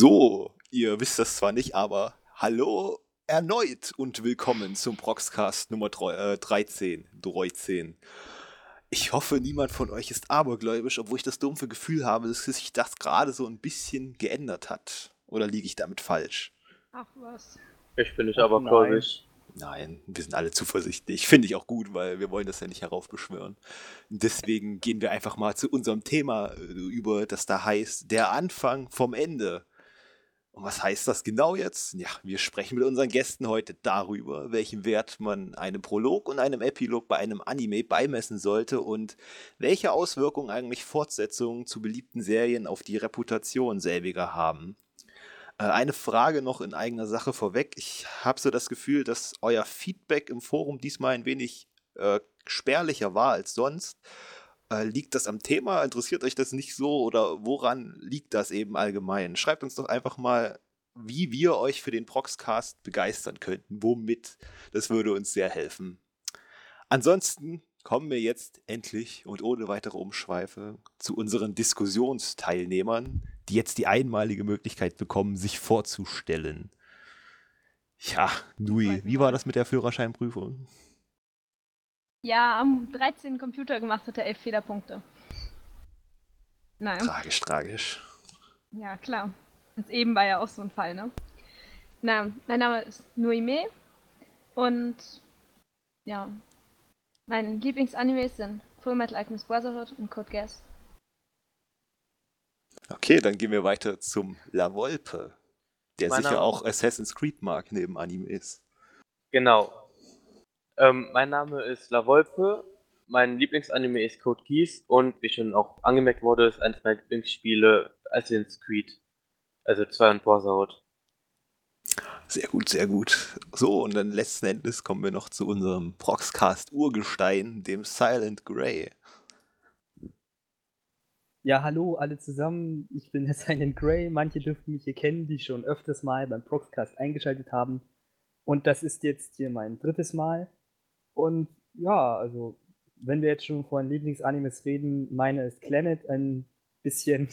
So, ihr wisst das zwar nicht, aber hallo erneut und willkommen zum Proxcast Nummer 3, äh, 13. 13. Ich hoffe, niemand von euch ist abergläubisch, obwohl ich das dumpfe Gefühl habe, dass sich das gerade so ein bisschen geändert hat. Oder liege ich damit falsch? Ach was. Ich bin nicht abergläubisch. Nein, wir sind alle zuversichtlich. Finde ich auch gut, weil wir wollen das ja nicht heraufbeschwören. Deswegen gehen wir einfach mal zu unserem Thema äh, über, das da heißt Der Anfang vom Ende. Und was heißt das genau jetzt? Ja, wir sprechen mit unseren Gästen heute darüber, welchen Wert man einem Prolog und einem Epilog bei einem Anime beimessen sollte und welche Auswirkungen eigentlich Fortsetzungen zu beliebten Serien auf die Reputation selbiger haben. Äh, eine Frage noch in eigener Sache vorweg. Ich habe so das Gefühl, dass euer Feedback im Forum diesmal ein wenig äh, spärlicher war als sonst. Äh, liegt das am Thema? Interessiert euch das nicht so? Oder woran liegt das eben allgemein? Schreibt uns doch einfach mal, wie wir euch für den Proxcast begeistern könnten. Womit? Das würde uns sehr helfen. Ansonsten kommen wir jetzt endlich und ohne weitere Umschweife zu unseren Diskussionsteilnehmern, die jetzt die einmalige Möglichkeit bekommen, sich vorzustellen. Ja, Nui, wie war das mit der Führerscheinprüfung? Ja, am 13. Computer gemacht hat er 11 Fehlerpunkte. Nein. Tragisch, tragisch. Ja, klar. Und eben war ja auch so ein Fall, ne? Na, mein Name ist Nuime und ja, meine Lieblingsanimes sind Full Metal Alchemist Brotherhood und Code Geass. Okay, dann gehen wir weiter zum La Volpe, der Mein sicher auch Assassin's Creed mag neben Animes. Genau. Ähm, mein Name ist La Volpe. Mein Lieblingsanime ist Code Geass und wie schon auch angemerkt wurde, ist eines meiner Lieblingsspiele Assassin's Creed. Also 2 und Brotherhood. Sehr gut, sehr gut. So, und dann letzten Endes kommen wir noch zu unserem Proxcast Urgestein, dem Silent Grey. Ja, hallo alle zusammen. Ich bin der Silent Grey. Manche dürften mich hier kennen, die schon öfters mal beim Proxcast eingeschaltet haben. Und das ist jetzt hier mein drittes Mal. Und ja, also, wenn wir jetzt schon von Lieblingsanimes reden, meine ist Planet ein bisschen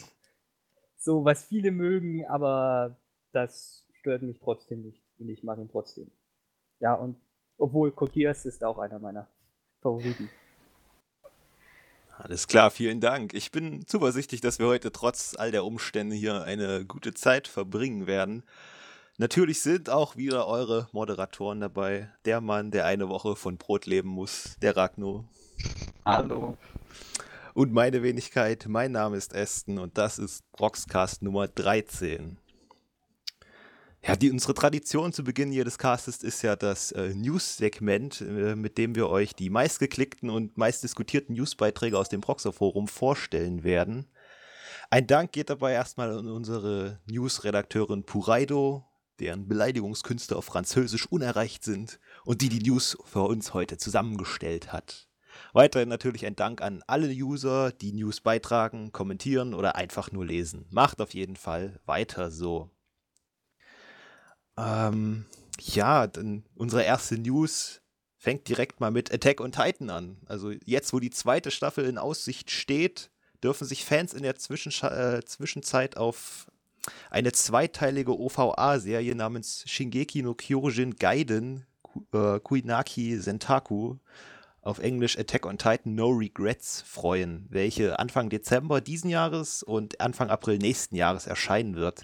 so, was viele mögen, aber das stört mich trotzdem nicht. Und ich mag ihn trotzdem. Ja, und obwohl Kokias ist auch einer meiner Favoriten. Alles klar, vielen Dank. Ich bin zuversichtlich, dass wir heute trotz all der Umstände hier eine gute Zeit verbringen werden. Natürlich sind auch wieder eure Moderatoren dabei. Der Mann, der eine Woche von Brot leben muss, der Ragno. Hallo. Und meine Wenigkeit, mein Name ist Aston und das ist Roxcast Nummer 13. Ja, die, unsere Tradition zu Beginn jedes Castes ist ja das äh, News-Segment, äh, mit dem wir euch die meistgeklickten und meistdiskutierten Newsbeiträge aus dem Proxer-Forum vorstellen werden. Ein Dank geht dabei erstmal an unsere News-Redakteurin Puraido, deren Beleidigungskünste auf Französisch unerreicht sind und die die News für uns heute zusammengestellt hat. Weiterhin natürlich ein Dank an alle User, die News beitragen, kommentieren oder einfach nur lesen. Macht auf jeden Fall weiter so. Ähm, ja, dann unsere erste News fängt direkt mal mit Attack on Titan an. Also jetzt, wo die zweite Staffel in Aussicht steht, dürfen sich Fans in der Zwischenscha äh, Zwischenzeit auf eine zweiteilige OVA-Serie namens Shingeki no Kyojin Gaiden äh, Kuinaki Sentaku auf Englisch Attack on Titan No Regrets freuen, welche Anfang Dezember diesen Jahres und Anfang April nächsten Jahres erscheinen wird.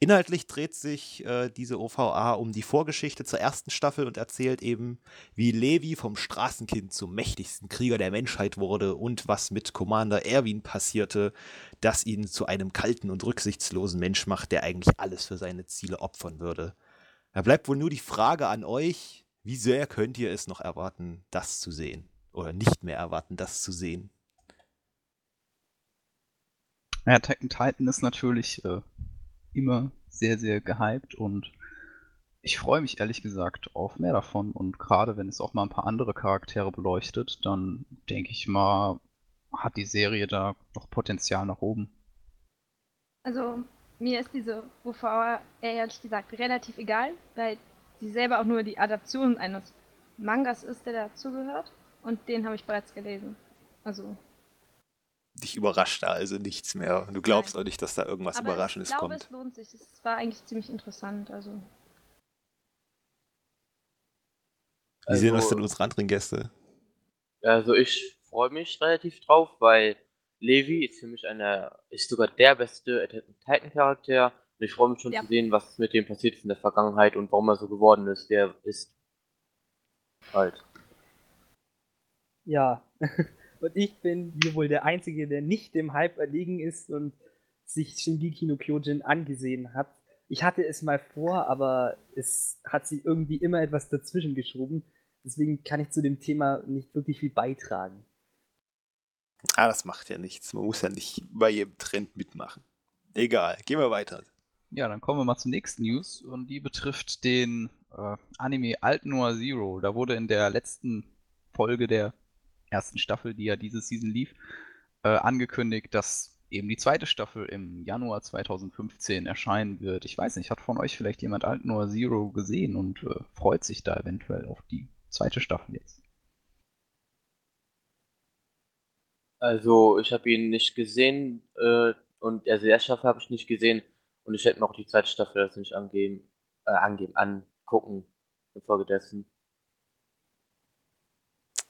Inhaltlich dreht sich äh, diese OVA um die Vorgeschichte zur ersten Staffel und erzählt eben, wie Levi vom Straßenkind zum mächtigsten Krieger der Menschheit wurde und was mit Commander Erwin passierte, das ihn zu einem kalten und rücksichtslosen Mensch macht, der eigentlich alles für seine Ziele opfern würde. Da bleibt wohl nur die Frage an euch, wie sehr könnt ihr es noch erwarten, das zu sehen? Oder nicht mehr erwarten, das zu sehen? Ja, on Titan ist natürlich äh, immer sehr, sehr gehypt und ich freue mich ehrlich gesagt auf mehr davon. Und gerade wenn es auch mal ein paar andere Charaktere beleuchtet, dann denke ich mal, hat die Serie da noch Potenzial nach oben. Also, mir ist diese UVA ehrlich gesagt relativ egal, weil sie selber auch nur die Adaption eines Mangas ist, der dazugehört. Und den habe ich bereits gelesen. Also, dich überrascht da also nichts mehr. Du glaubst Nein. auch nicht, dass da irgendwas Aber Überraschendes ich glaube, kommt. es lohnt sich. Es war eigentlich ziemlich interessant. Also, Wie sehen das Also- denn unsere anderen Gäste? Also ich freue mich relativ drauf, weil Levi ist für mich einer, ist sogar der beste Attack Titan Charakter. Und ich freue mich schon Ja. zu sehen, was mit dem passiert ist in der Vergangenheit und warum er so geworden ist, der er ist. Halt. Ja, und ich bin hier wohl der Einzige, der nicht dem Hype erlegen ist und sich Shingeki no Kyojin angesehen hat. Ich hatte es mal vor, aber es hat sich irgendwie immer etwas dazwischen geschoben. Deswegen kann ich zu dem Thema nicht wirklich viel beitragen. Ah, das macht ja nichts. Man muss ja nicht bei jedem Trend mitmachen. Egal, gehen wir weiter. Ja, dann kommen wir mal zur nächsten News und die betrifft den äh, Anime Alt Noir Zero. Da wurde in der letzten Folge der ersten Staffel, die ja diese Season lief, äh, angekündigt, dass eben die zweite Staffel im Januar 2015 erscheinen wird. Ich weiß nicht, hat von euch vielleicht jemand Alt Noir Zero gesehen und äh, freut sich da eventuell auf die zweite Staffel jetzt? Also ich habe ihn nicht gesehen äh, und also die erste Staffel habe ich nicht gesehen und ich hätte mir auch die zweite Staffel jetzt nicht angeben, äh, angeben, angucken infolgedessen.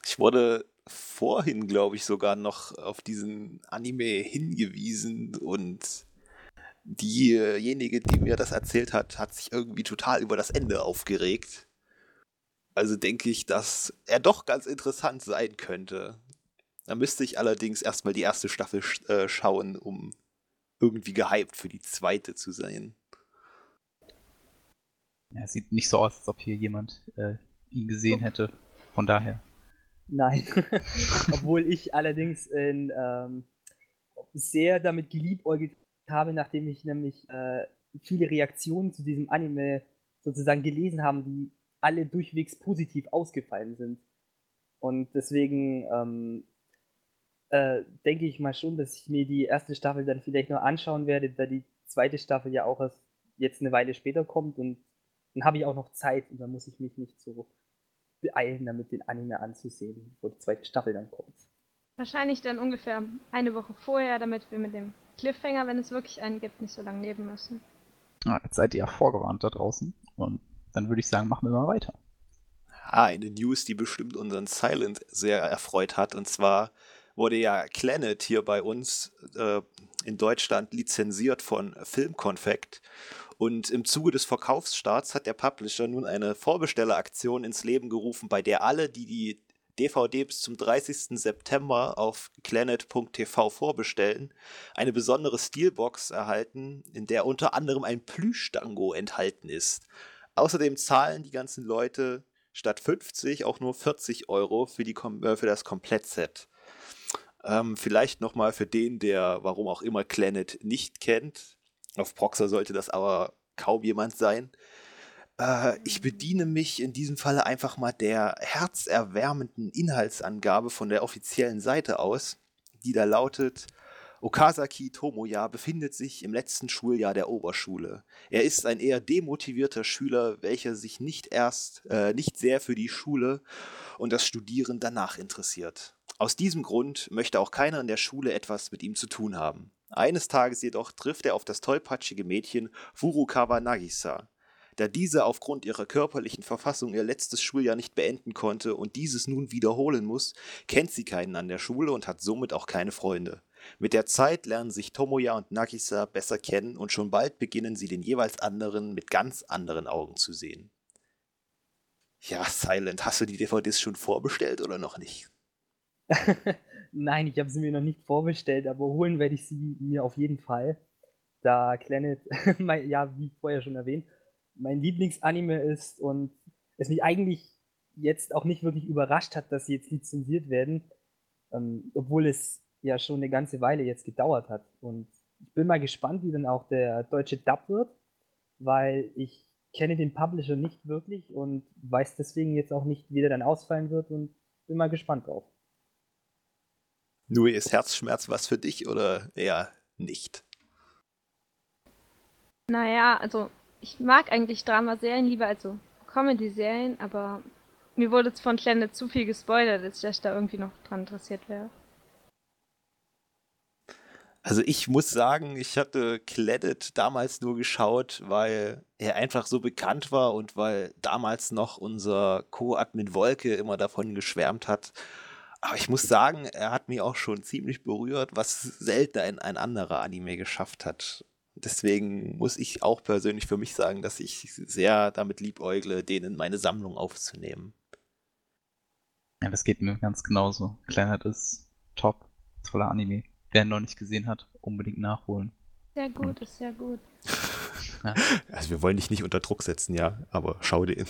Ich wurde vorhin, glaube ich, sogar noch auf diesen Anime hingewiesen und diejenige, die mir das erzählt hat, hat sich irgendwie total über das Ende aufgeregt. Also denke ich, dass er doch ganz interessant sein könnte. Da müsste ich allerdings erstmal die erste Staffel sch äh, schauen, um irgendwie gehypt für die zweite zu sein. Ja, sieht nicht so aus, als ob hier jemand äh, ihn gesehen hätte. Von daher. Nein. Obwohl ich allerdings in, ähm, sehr damit geliebäugelt habe, nachdem ich nämlich äh, viele Reaktionen zu diesem Anime sozusagen gelesen habe, die alle durchwegs positiv ausgefallen sind. Und deswegen ähm, äh, denke ich mal schon, dass ich mir die erste Staffel dann vielleicht noch anschauen werde, da die zweite Staffel ja auch erst jetzt eine Weile später kommt und dann habe ich auch noch Zeit und dann muss ich mich nicht so beeilen, damit den Anime anzusehen, bevor die zweite Staffel dann kommt. wahrscheinlich dann ungefähr eine Woche vorher, damit wir mit dem Cliffhanger, wenn es wirklich einen gibt, nicht so lange leben müssen. Ah, jetzt seid ihr ja vorgewarnt da draußen. Und dann würde ich sagen, machen wir mal weiter. Ah, eine News, die bestimmt unseren Silent sehr erfreut hat. Und zwar wurde ja Planet hier bei uns äh, in Deutschland lizenziert von Filmkonfekt. Und im Zuge des Verkaufsstarts hat der Publisher nun eine Vorbestelleraktion ins Leben gerufen, bei der alle, die die DVD bis zum 30. September auf planet.tv vorbestellen, eine besondere Steelbox erhalten, in der unter anderem ein Plüschtango enthalten ist. Außerdem zahlen die ganzen Leute statt 50 auch nur 40 Euro für, die, äh, für das Komplettset. Ähm, vielleicht nochmal für den, der warum auch immer Planet nicht kennt. Auf Proxer sollte das aber kaum jemand sein. Äh, ich bediene mich in diesem Falle einfach mal der herzerwärmenden Inhaltsangabe von der offiziellen Seite aus, die da lautet: Okazaki Tomoya befindet sich im letzten Schuljahr der Oberschule. Er ist ein eher demotivierter Schüler, welcher sich nicht erst, äh, nicht sehr für die Schule und das Studieren danach interessiert. Aus diesem Grund möchte auch keiner in der Schule etwas mit ihm zu tun haben. Eines Tages jedoch trifft er auf das tollpatschige Mädchen Furukawa Nagisa. Da diese aufgrund ihrer körperlichen Verfassung ihr letztes Schuljahr nicht beenden konnte und dieses nun wiederholen muss, kennt sie keinen an der Schule und hat somit auch keine Freunde. Mit der Zeit lernen sich Tomoya und Nagisa besser kennen und schon bald beginnen sie den jeweils anderen mit ganz anderen Augen zu sehen. Ja, Silent, hast du die DVDs schon vorbestellt oder noch nicht? Nein, ich habe sie mir noch nicht vorbestellt, aber holen werde ich sie mir auf jeden Fall. Da Planet, ja, wie vorher schon erwähnt, mein Lieblingsanime ist und es mich eigentlich jetzt auch nicht wirklich überrascht hat, dass sie jetzt lizenziert werden, ähm, obwohl es ja schon eine ganze Weile jetzt gedauert hat. Und ich bin mal gespannt, wie dann auch der deutsche Dub wird, weil ich kenne den Publisher nicht wirklich und weiß deswegen jetzt auch nicht, wie der dann ausfallen wird und bin mal gespannt drauf. Nur ist Herzschmerz was für dich oder eher nicht? Naja, also ich mag eigentlich Dramaserien lieber als so Comedy-Serien, aber mir wurde jetzt von Planet zu viel gespoilert, als dass ich da irgendwie noch dran interessiert wäre. Also ich muss sagen, ich hatte Cledit damals nur geschaut, weil er einfach so bekannt war und weil damals noch unser Co-Admin Wolke immer davon geschwärmt hat. Aber ich muss sagen, er hat mich auch schon ziemlich berührt, was selten ein, ein anderer Anime geschafft hat. Deswegen muss ich auch persönlich für mich sagen, dass ich sehr damit liebäugle, den in meine Sammlung aufzunehmen. Ja, das geht mir ganz genauso. Kleinert ist top. Toller Anime. Wer ihn noch nicht gesehen hat, unbedingt nachholen. Sehr gut, ist sehr gut. Also wir wollen dich nicht unter Druck setzen, ja, aber schau dir.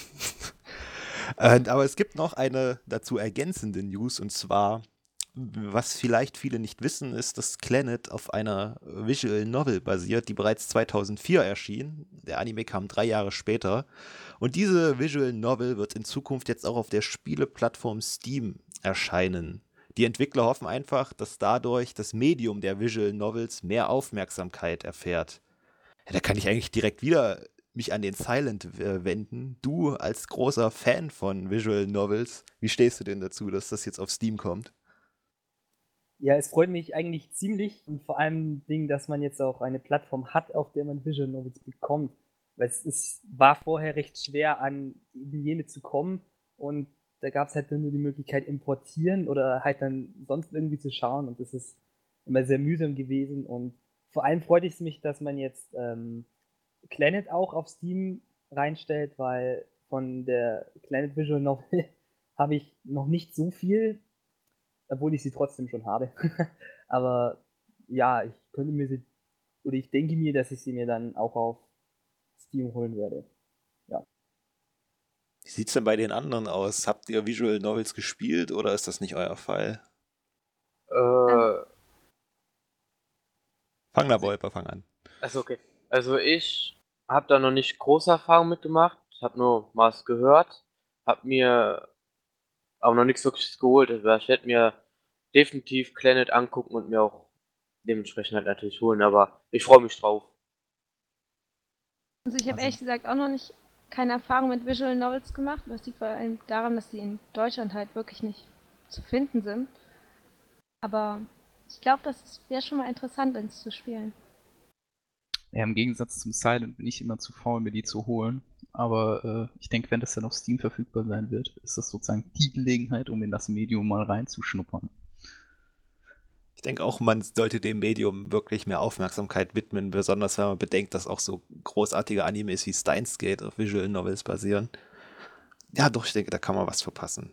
Äh, aber es gibt noch eine dazu ergänzende News und zwar, was vielleicht viele nicht wissen, ist, dass Planet auf einer Visual Novel basiert, die bereits 2004 erschien. Der Anime kam drei Jahre später. Und diese Visual Novel wird in Zukunft jetzt auch auf der Spieleplattform Steam erscheinen. Die Entwickler hoffen einfach, dass dadurch das Medium der Visual Novels mehr Aufmerksamkeit erfährt. Ja, da kann ich eigentlich direkt wieder mich an den Silent äh, wenden. Du als großer Fan von Visual Novels, wie stehst du denn dazu, dass das jetzt auf Steam kommt? Ja, es freut mich eigentlich ziemlich und vor allem Ding, dass man jetzt auch eine Plattform hat, auf der man Visual Novels bekommt. Weil es ist, war vorher recht schwer, an jene zu kommen und da gab es halt nur die Möglichkeit importieren oder halt dann sonst irgendwie zu schauen und das ist immer sehr mühsam gewesen und vor allem freut es mich, dass man jetzt ähm, Planet auch auf Steam reinstellt, weil von der Planet Visual Novel habe ich noch nicht so viel, obwohl ich sie trotzdem schon habe. Aber ja, ich könnte mir sie, oder ich denke mir, dass ich sie mir dann auch auf Steam holen werde. Ja. Wie sieht es denn bei den anderen aus? Habt ihr Visual Novels gespielt oder ist das nicht euer Fall? Äh, Fang da, Wolper, fang an. also okay. Also ich habe da noch nicht große Erfahrungen mitgemacht. Ich habe nur mal was gehört, habe mir aber noch nichts wirklich geholt. Also ich werde mir definitiv Planet angucken und mir auch dementsprechend halt natürlich holen, aber ich freue mich drauf. Also ich habe Also- ehrlich gesagt auch noch nicht keine Erfahrung mit Visual Novels gemacht. Das liegt vor allem daran, dass die in Deutschland halt wirklich nicht zu finden sind. Aber ich glaube, das wäre schon mal interessant, eins zu spielen. Ja, im Gegensatz zum Silent bin ich immer zu faul, mir die zu holen. Aber äh, ich denke, wenn das dann auf Steam verfügbar sein wird, ist das sozusagen die Gelegenheit, um in das Medium mal reinzuschnuppern. Ich denke auch, man sollte dem Medium wirklich mehr Aufmerksamkeit widmen, besonders wenn man bedenkt, dass auch so großartige Animes wie Steins Gate auf Visual Novels basieren. Ja, doch, ich denke, da kann man was verpassen.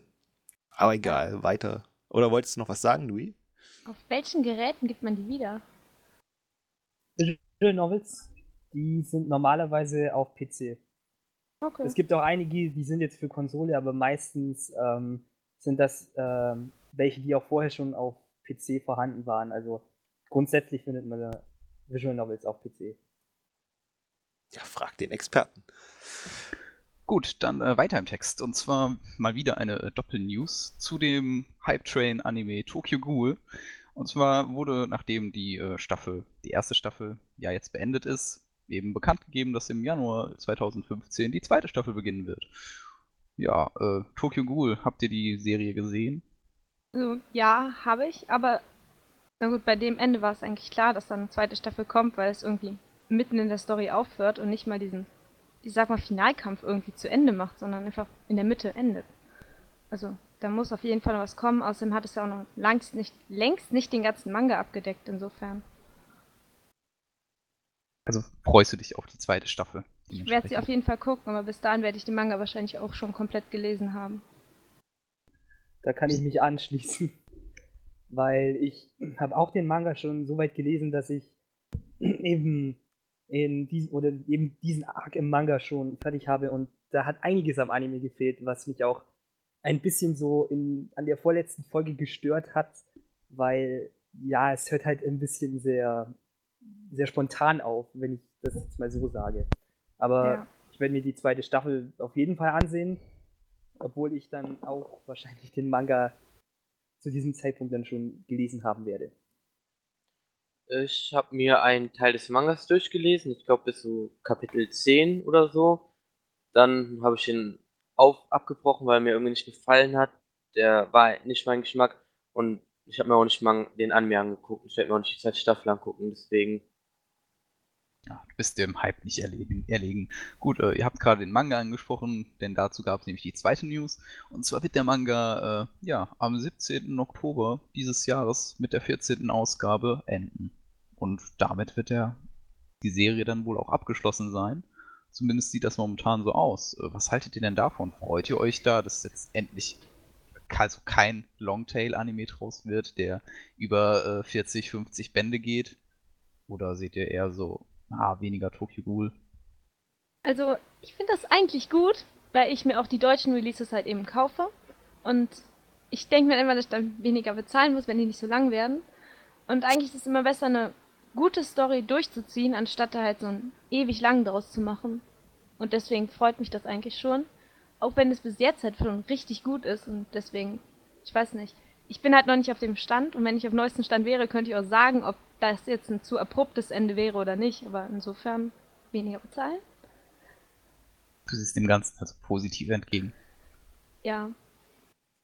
Aber egal, weiter. Oder wolltest du noch was sagen, Louis? Auf welchen Geräten gibt man die wieder? Visual Novels, die sind normalerweise auf PC. Okay. Es gibt auch einige, die sind jetzt für Konsole, aber meistens ähm, sind das ähm, welche, die auch vorher schon auf PC vorhanden waren. Also grundsätzlich findet man da Visual Novels auf PC. Ja, frag den Experten. Gut, dann äh, weiter im Text. Und zwar mal wieder eine äh, Doppel-News zu dem Hype-Train-Anime Tokyo Ghoul. Und zwar wurde, nachdem die äh, Staffel, die erste Staffel ja jetzt beendet ist, eben bekannt gegeben, dass im Januar 2015 die zweite Staffel beginnen wird. Ja, äh, Tokyo Ghoul, habt ihr die Serie gesehen? Also, ja, habe ich, aber na gut, bei dem Ende war es eigentlich klar, dass dann eine zweite Staffel kommt, weil es irgendwie mitten in der Story aufhört und nicht mal diesen, ich sag mal, Finalkampf irgendwie zu Ende macht, sondern einfach in der Mitte endet. Also, da muss auf jeden Fall noch was kommen. Außerdem hat es ja auch noch längst nicht, längst nicht den ganzen Manga abgedeckt, insofern. Also freust du dich auf die zweite Staffel? Ich werde sie auf jeden Fall gucken, aber bis dahin werde ich den Manga wahrscheinlich auch schon komplett gelesen haben. Da kann ich mich anschließen. Weil ich habe auch den Manga schon so weit gelesen, dass ich eben in diesem oder eben diesen Arc im Manga schon fertig habe und da hat einiges am Anime gefehlt, was mich auch ein bisschen so in, an der vorletzten Folge gestört hat, weil ja, es hört halt ein bisschen sehr, sehr spontan auf, wenn ich das jetzt mal so sage. Aber Ja. ich werde mir die zweite Staffel auf jeden Fall ansehen, obwohl ich dann auch wahrscheinlich den Manga zu diesem Zeitpunkt dann schon gelesen haben werde. Ich habe mir einen Teil des Mangas durchgelesen, ich glaube bis zu Kapitel 10 oder so. Dann habe ich ihn auf, abgebrochen, weil mir irgendwie nicht gefallen hat. Der war nicht mein Geschmack. Und Ich habe mir auch nicht mal den Anime angeguckt. Ich werde mir auch nicht die zweite Staffel angucken, deswegen. Ja, du bist dem Hype nicht erlegen. erlegen. Gut, äh, ihr habt gerade den Manga angesprochen, denn dazu gab es nämlich die zweite News. Und zwar wird der Manga äh, ja, am 17. Oktober dieses Jahres mit der 14. Ausgabe enden. Und damit wird der, die Serie dann wohl auch abgeschlossen sein. Zumindest sieht das momentan so aus. Äh, was haltet ihr denn davon? Freut ihr euch da, dass jetzt endlich also kein Longtail-Anime draus wird, der über äh, 40, 50 Bände geht? Oder seht ihr eher so, ah, weniger Tokyo Ghoul? Also, ich finde das eigentlich gut, weil ich mir auch die deutschen Releases halt eben kaufe. Und ich denke mir immer, dass ich dann weniger bezahlen muss, wenn die nicht so lang werden. Und eigentlich ist es immer besser, eine gute Story durchzuziehen, anstatt da halt so einen ewig lang draus zu machen. Und deswegen freut mich das eigentlich schon. Auch wenn es bis jetzt halt schon richtig gut ist und deswegen, ich weiß nicht. Ich bin halt noch nicht auf dem Stand und wenn ich auf dem neuesten Stand wäre, könnte ich auch sagen, ob das jetzt ein zu abruptes Ende wäre oder nicht. Aber insofern weniger bezahlen. Du siehst dem Ganzen also positiv entgegen. Ja.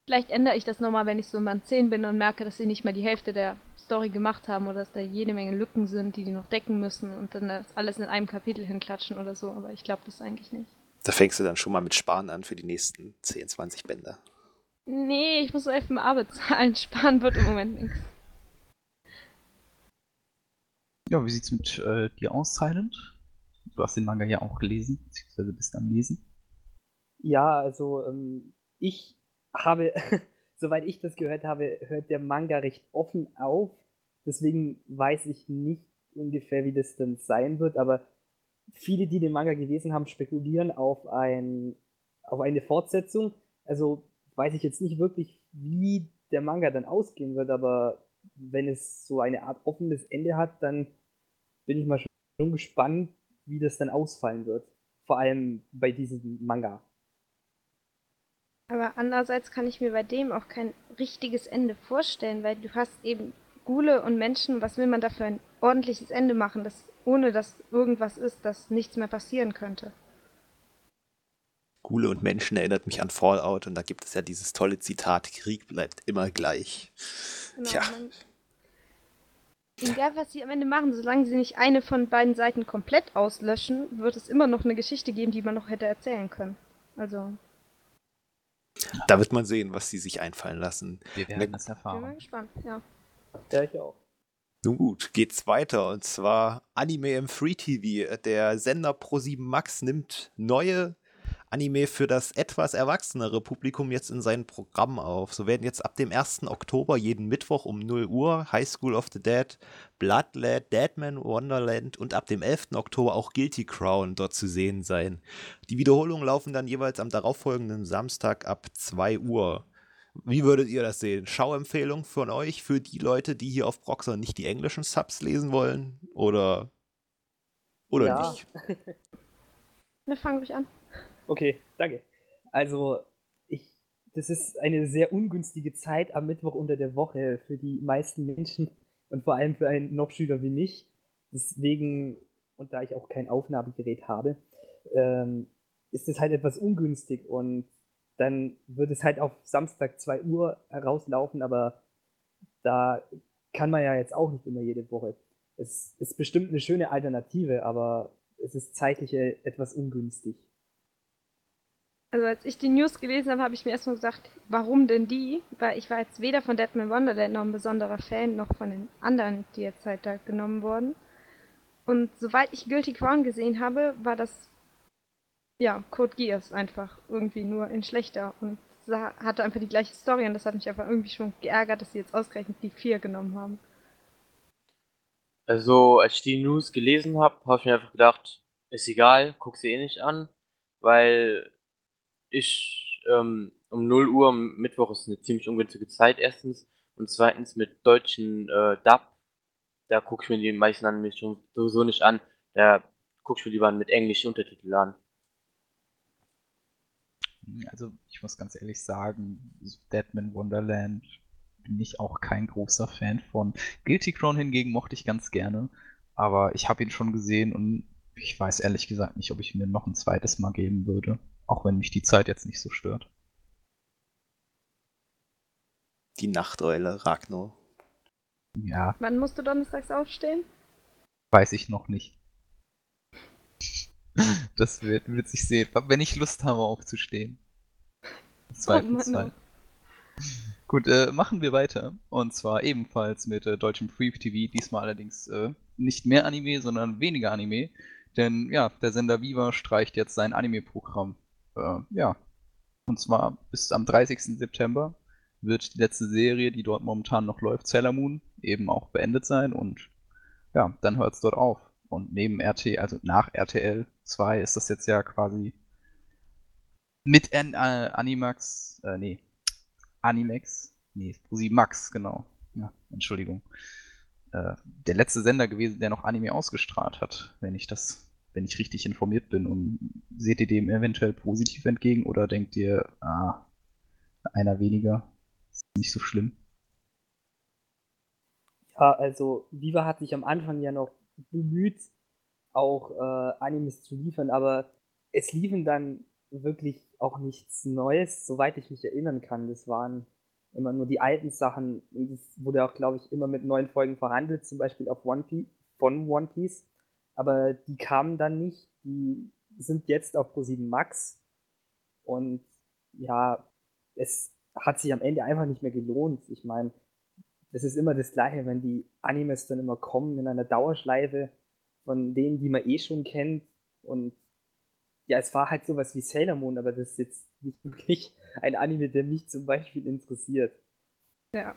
Vielleicht ändere ich das nochmal, wenn ich so in 10 bin und merke, dass sie nicht mal die Hälfte der Story gemacht haben oder dass da jede Menge Lücken sind, die die noch decken müssen und dann das alles in einem Kapitel hinklatschen oder so. Aber ich glaube das eigentlich nicht. Da fängst du dann schon mal mit Sparen an für die nächsten 10, 20 Bände. Nee, ich muss so FMA bezahlen. Sparen wird im Moment nichts. Ja, wie sieht's mit äh, dir aus, Silent? Du hast den Manga ja auch gelesen, beziehungsweise bist am Lesen. Ja, also ähm, ich habe, soweit ich das gehört habe, hört der Manga recht offen auf. Deswegen weiß ich nicht ungefähr, wie das dann sein wird, aber viele, die den Manga gelesen haben, spekulieren auf, ein, auf eine Fortsetzung. Also weiß ich jetzt nicht wirklich, wie der Manga dann ausgehen wird, aber wenn es so eine Art offenes Ende hat, dann bin ich mal schon gespannt, wie das dann ausfallen wird. Vor allem bei diesem Manga. Aber andererseits kann ich mir bei dem auch kein richtiges Ende vorstellen, weil du hast eben Gule und Menschen, was will man da für ein ordentliches Ende machen, das, ohne dass irgendwas ist, dass nichts mehr passieren könnte. Gule und Menschen erinnert mich an Fallout und da gibt es ja dieses tolle Zitat, Krieg bleibt immer gleich. Genau, Tja. egal was sie am Ende machen, solange sie nicht eine von beiden Seiten komplett auslöschen, wird es immer noch eine Geschichte geben, die man noch hätte erzählen können. Also. Da wird man sehen, was sie sich einfallen lassen. Wir werden das erfahren. Bin mal gespannt, ja. Ja, ich auch. Nun gut, geht's weiter und zwar Anime im Free TV. Der Sender Pro7 Max nimmt neue Anime für das etwas erwachsenere Publikum jetzt in sein Programm auf. So werden jetzt ab dem 1. Oktober jeden Mittwoch um 0 Uhr High School of the Dead, Bloodlet, Deadman Wonderland und ab dem 11. Oktober auch Guilty Crown dort zu sehen sein. Die Wiederholungen laufen dann jeweils am darauffolgenden Samstag ab 2 Uhr. Wie würdet ihr das sehen? Schauempfehlung von euch für die Leute, die hier auf Proxer nicht die englischen Subs lesen wollen? Oder, oder ja. nicht? Wir fangen ruhig an. Okay, danke. Also, ich, das ist eine sehr ungünstige Zeit am Mittwoch unter der Woche für die meisten Menschen und vor allem für einen Noch-Schüler wie mich. Deswegen, und da ich auch kein Aufnahmegerät habe, ähm, ist es halt etwas ungünstig und dann wird es halt auf Samstag 2 Uhr herauslaufen, aber da kann man ja jetzt auch nicht immer jede Woche. Es ist bestimmt eine schöne Alternative, aber es ist zeitlich etwas ungünstig. Also als ich die News gelesen habe, habe ich mir erstmal gesagt, warum denn die? Weil ich war jetzt weder von Deadman Wonderland noch ein besonderer Fan, noch von den anderen, die jetzt halt da genommen wurden. Und soweit ich Guilty Crown gesehen habe, war das ja Code Geass einfach irgendwie nur in schlechter und hatte einfach die gleiche Story und das hat mich einfach irgendwie schon geärgert, dass sie jetzt ausgerechnet die vier genommen haben. Also, als ich die News gelesen habe, habe ich mir einfach gedacht, ist egal, guck sie eh nicht an, weil ich ähm, um 0 Uhr am Mittwoch ist eine ziemlich ungünstige Zeit, erstens. Und zweitens mit deutschen äh, Dub, da gucke ich mir die meisten Animes schon sowieso nicht an. Da gucke ich mir lieber mit englischen Untertiteln an. Also ich muss ganz ehrlich sagen, Deadman Wonderland bin ich auch kein großer Fan von. Guilty Crown hingegen mochte ich ganz gerne, aber ich habe ihn schon gesehen und ich weiß ehrlich gesagt nicht, ob ich mir noch ein zweites Mal geben würde. Auch wenn mich die Zeit jetzt nicht so stört. Die Nachteule, Ragnar. Ja, Wann musst du donnerstags aufstehen? weiß ich noch nicht. Das wird, wird sich sehen, wenn ich Lust habe aufzustehen. Zweifelsfall. oh. Gut, äh, machen wir weiter. Und zwar ebenfalls mit äh, deutschem Free TV. Diesmal allerdings äh, nicht mehr Anime, sondern weniger Anime. Denn ja, der Sender Viva streicht jetzt sein Anime-Programm. Äh, ja. Und zwar bis am 30. September wird die letzte Serie, die dort momentan noch läuft, Sailor Moon, eben auch beendet sein. Und ja, dann hört es dort auf. Und neben RT, also nach RTL 2 ist das jetzt ja quasi mit An äh, Animax, äh, nee, Animax, nee, ProSieben Max, genau. Ja, Entschuldigung. Äh, der letzte Sender gewesen, der noch Anime ausgestrahlt hat, wenn ich das, wenn ich richtig informiert bin. Und seht ihr dem eventuell positiv entgegen oder denkt ihr, ah, einer weniger, ist nicht so schlimm? Ja, also Viva hat sich am Anfang ja noch bemüht, auch äh, Animes zu liefern, aber es liefen dann wirklich auch nichts Neues, soweit ich mich erinnern kann. Das waren immer nur die alten Sachen. Und das wurde auch, glaube ich, immer mit neuen Folgen verhandelt, zum Beispiel auf One Piece, von One Piece. Aber die kamen dann nicht. Die sind jetzt auf Pro7 Max. Und ja, es hat sich am Ende einfach nicht mehr gelohnt. Ich meine, das ist immer das Gleiche, wenn die Animes dann immer kommen in einer Dauerschleife von denen, die man eh schon kennt. Und ja, es war halt sowas wie Sailor Moon, aber das ist jetzt nicht wirklich ein Anime, der mich zum Beispiel interessiert. Ja.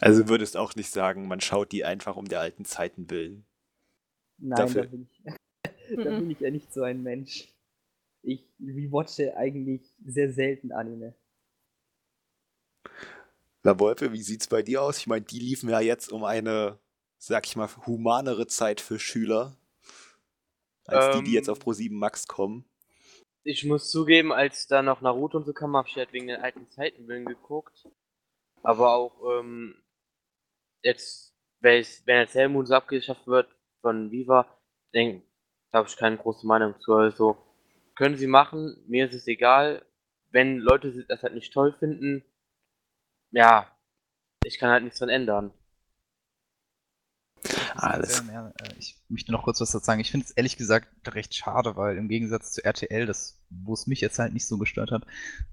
Also würdest auch nicht sagen, man schaut die einfach um der alten Zeiten willen. Nein, Dafür- da bin ich, da bin ich ja nicht so ein Mensch. Ich rewatche eigentlich sehr selten Anime. La Wolpe, wie sieht's bei dir aus? Ich meine, die liefen ja jetzt um eine, sag ich mal, humanere Zeit für Schüler. Als die, die jetzt Ähm. auf Pro7 Max kommen. Ich muss zugeben, als da noch Naruto und so kam, habe ich halt wegen den alten Zeiten willen geguckt. Aber auch ähm, jetzt, wenn es- wenn jetzt Moon so abgeschafft wird von Viva, denk, da habe ich keine große Meinung zu. Also können sie machen, mir ist es egal. Wenn Leute das halt nicht toll finden, ja, ich kann halt nichts dran ändern. Alles. Äh, ich möchte noch kurz was dazu sagen. Ich finde es ehrlich gesagt recht schade, weil im Gegensatz zu RTL, das, wo es mich jetzt halt nicht so gestört hat,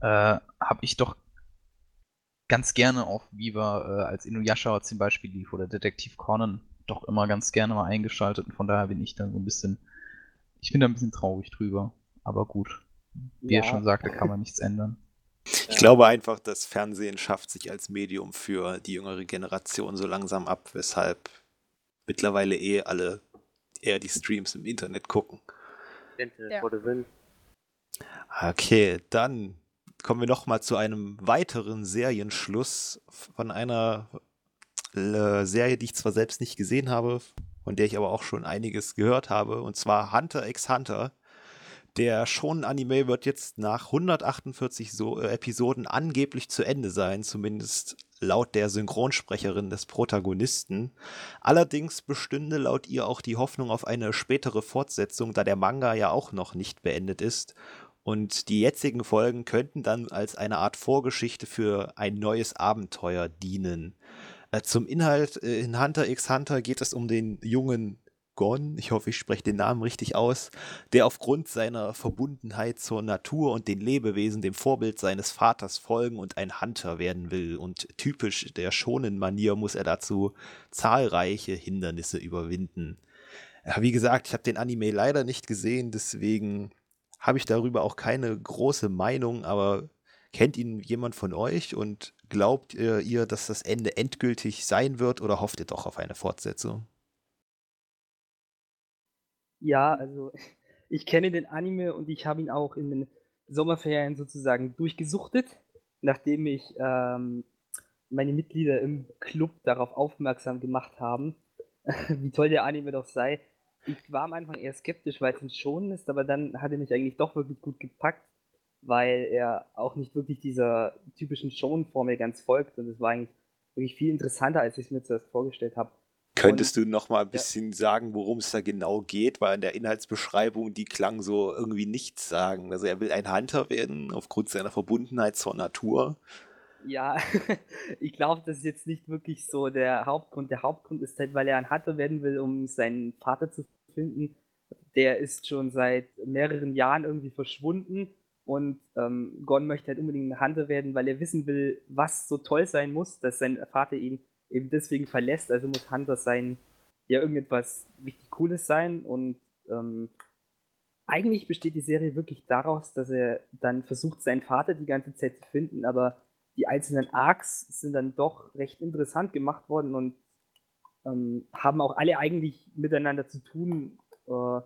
äh, habe ich doch ganz gerne auf Viva äh, als Inuyasha zum Beispiel lief oder Detektiv Conan doch immer ganz gerne mal eingeschaltet und von daher bin ich dann so ein bisschen, ich bin da ein bisschen traurig drüber. Aber gut, wie er Ja. schon sagte, kann man nichts ändern. Ich glaube einfach, das Fernsehen schafft sich als Medium für die jüngere Generation so langsam ab, weshalb mittlerweile eh alle eher die Streams im Internet gucken. Internet Ja. for the win. Okay, dann kommen wir noch mal zu einem weiteren Serienschluss von einer Serie, die ich zwar selbst nicht gesehen habe, von der ich aber auch schon einiges gehört habe, und zwar Hunter x Hunter. Der Shonen-Anime wird jetzt nach 148 so, äh, Episoden angeblich zu Ende sein, zumindest laut der Synchronsprecherin des Protagonisten. Allerdings bestünde laut ihr auch die Hoffnung auf eine spätere Fortsetzung, da der Manga ja auch noch nicht beendet ist. Und die jetzigen Folgen könnten dann als eine Art Vorgeschichte für ein neues Abenteuer dienen. Äh, zum Inhalt äh, in Hunter x Hunter geht es um den jungen Gon, ich hoffe, ich spreche den Namen richtig aus, der aufgrund seiner Verbundenheit zur Natur und den Lebewesen dem Vorbild seines Vaters folgen und ein Hunter werden will. Und typisch der schonen Manier muss er dazu zahlreiche Hindernisse überwinden. Wie gesagt, ich habe den Anime leider nicht gesehen, deswegen habe ich darüber auch keine große Meinung, aber kennt ihn jemand von euch und glaubt ihr, ihr, dass das Ende endgültig sein wird oder hofft ihr doch auf eine Fortsetzung? Ja, also ich kenne den Anime und ich habe ihn auch in den Sommerferien sozusagen durchgesuchtet, nachdem ich ähm, meine Mitglieder im Club darauf aufmerksam gemacht haben, wie toll der Anime doch sei. Ich war am Anfang eher skeptisch, weil es ein Schonen ist, aber dann hat er mich eigentlich doch wirklich gut gepackt, weil er auch nicht wirklich dieser typischen Shonen-Formel ganz folgt und es war eigentlich wirklich viel interessanter, als ich es mir zuerst vorgestellt habe. Könntest du noch mal ein bisschen sagen, worum es da genau geht? Weil in der Inhaltsbeschreibung, die klang so irgendwie nichts sagen. Also er will ein Hunter werden aufgrund seiner Verbundenheit zur Natur. Ja, ich glaube, das ist jetzt nicht wirklich so der Hauptgrund. Der Hauptgrund ist halt, weil er ein Hunter werden will, um seinen Vater zu finden. Der ist schon seit mehreren Jahren irgendwie verschwunden und ähm, Gon möchte halt unbedingt ein Hunter werden, weil er wissen will, was so toll sein muss, dass sein Vater ihn eben deswegen verlässt. Also muss Hunter sein, ja, irgendetwas richtig Cooles sein und ähm, eigentlich besteht die Serie wirklich daraus, dass er dann versucht, seinen Vater die ganze Zeit zu finden, aber die einzelnen Arcs sind dann doch recht interessant gemacht worden und ähm, haben auch alle eigentlich miteinander zu tun äh,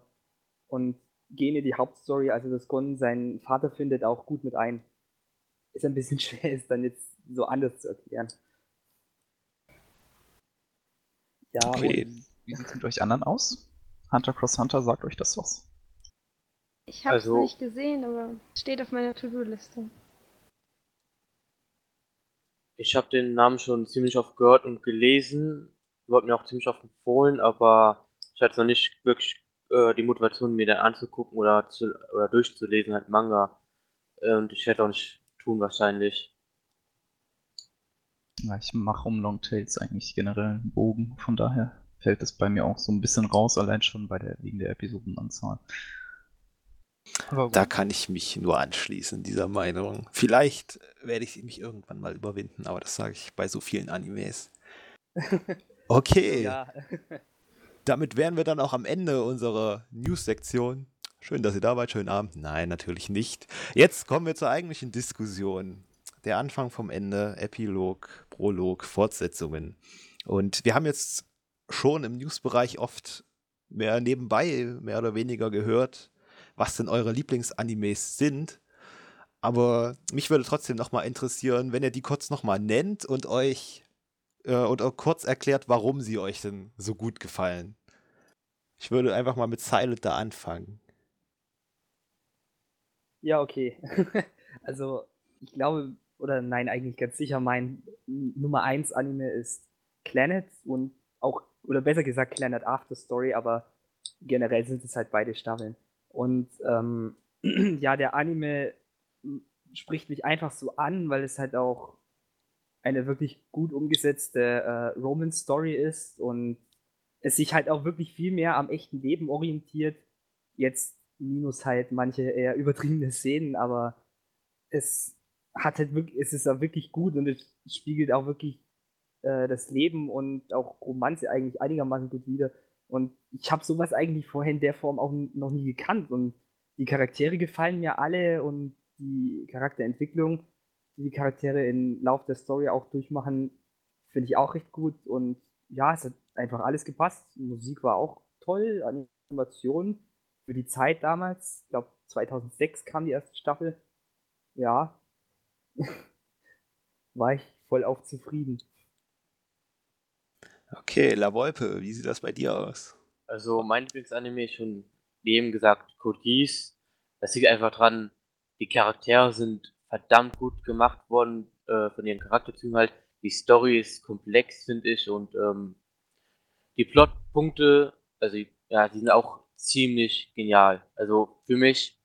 und gehen in die Hauptstory, also dass Gon seinen Vater findet, auch gut mit ein. Ist ein bisschen schwer, ist dann jetzt so anders zu erklären. Ja, okay. Wie sieht es mit euch anderen aus? Hunter Cross Hunter, sagt euch das was? Ich habe es also, nicht gesehen, aber steht auf meiner To-Do-Liste. Ich habe den Namen schon ziemlich oft gehört und gelesen. Wurde mir auch ziemlich oft empfohlen, aber ich hatte noch nicht wirklich äh, die Motivation, mir den anzugucken oder, zu, oder durchzulesen, halt Manga. Äh, und ich hätte auch nicht tun wahrscheinlich. Ja, ich mache um Long Tales eigentlich generell einen Bogen, von daher fällt es bei mir auch so ein bisschen raus, allein schon bei der, wegen der Episodenanzahl. Da kann ich mich nur anschließen, dieser Meinung. Vielleicht werde ich mich irgendwann mal überwinden, aber das sage ich bei so vielen Animes. Okay. Ja. Damit wären wir dann auch am Ende unserer News-Sektion. Schön, dass ihr da wart. Schönen Abend. Nein, natürlich nicht. Jetzt kommen wir zur eigentlichen Diskussion. Der Anfang vom Ende, Epilog, Prolog, Fortsetzungen. Und wir haben jetzt schon im News-Bereich oft mehr nebenbei, mehr oder weniger gehört, was denn eure Lieblingsanimes sind. Aber mich würde trotzdem nochmal interessieren, wenn ihr die kurz nochmal nennt und euch äh, und auch kurz erklärt, warum sie euch denn so gut gefallen. Ich würde einfach mal mit Silent da anfangen. Ja, okay. also, ich glaube, oder nein, eigentlich ganz sicher, mein Nummer 1 Anime ist Planet und auch, oder besser gesagt, Planet After Story, aber generell sind es halt beide Staffeln. Und ähm, ja, der Anime spricht mich einfach so an, weil es halt auch eine wirklich gut umgesetzte äh, Romance-Story ist und es sich halt auch wirklich viel mehr am echten Leben orientiert. Jetzt minus halt manche eher übertriebene Szenen, aber es hat halt wirklich, es ist auch wirklich gut und es spiegelt auch wirklich äh, das Leben und auch Romanze eigentlich einigermaßen gut wider. Und ich habe sowas eigentlich vorher in der Form auch noch nie gekannt. Und die Charaktere gefallen mir alle und die Charakterentwicklung, die die Charaktere im Lauf der Story auch durchmachen, finde ich auch recht gut. Und ja, es hat einfach alles gepasst. Musik war auch toll, Animation für die Zeit damals. Ich glaube, 2006 kam die erste Staffel. Ja, war ich voll auf zufrieden. Okay, La Volpe, wie sieht das bei dir aus? Also mein Lieblingsanime ist schon eben gesagt Code Geass. Das liegt einfach dran, die Charaktere sind verdammt gut gemacht worden äh, von ihren Charakterzügen halt. Die Story ist komplex, finde ich, und ähm, die Plotpunkte, also ja, die sind auch ziemlich genial. Also für mich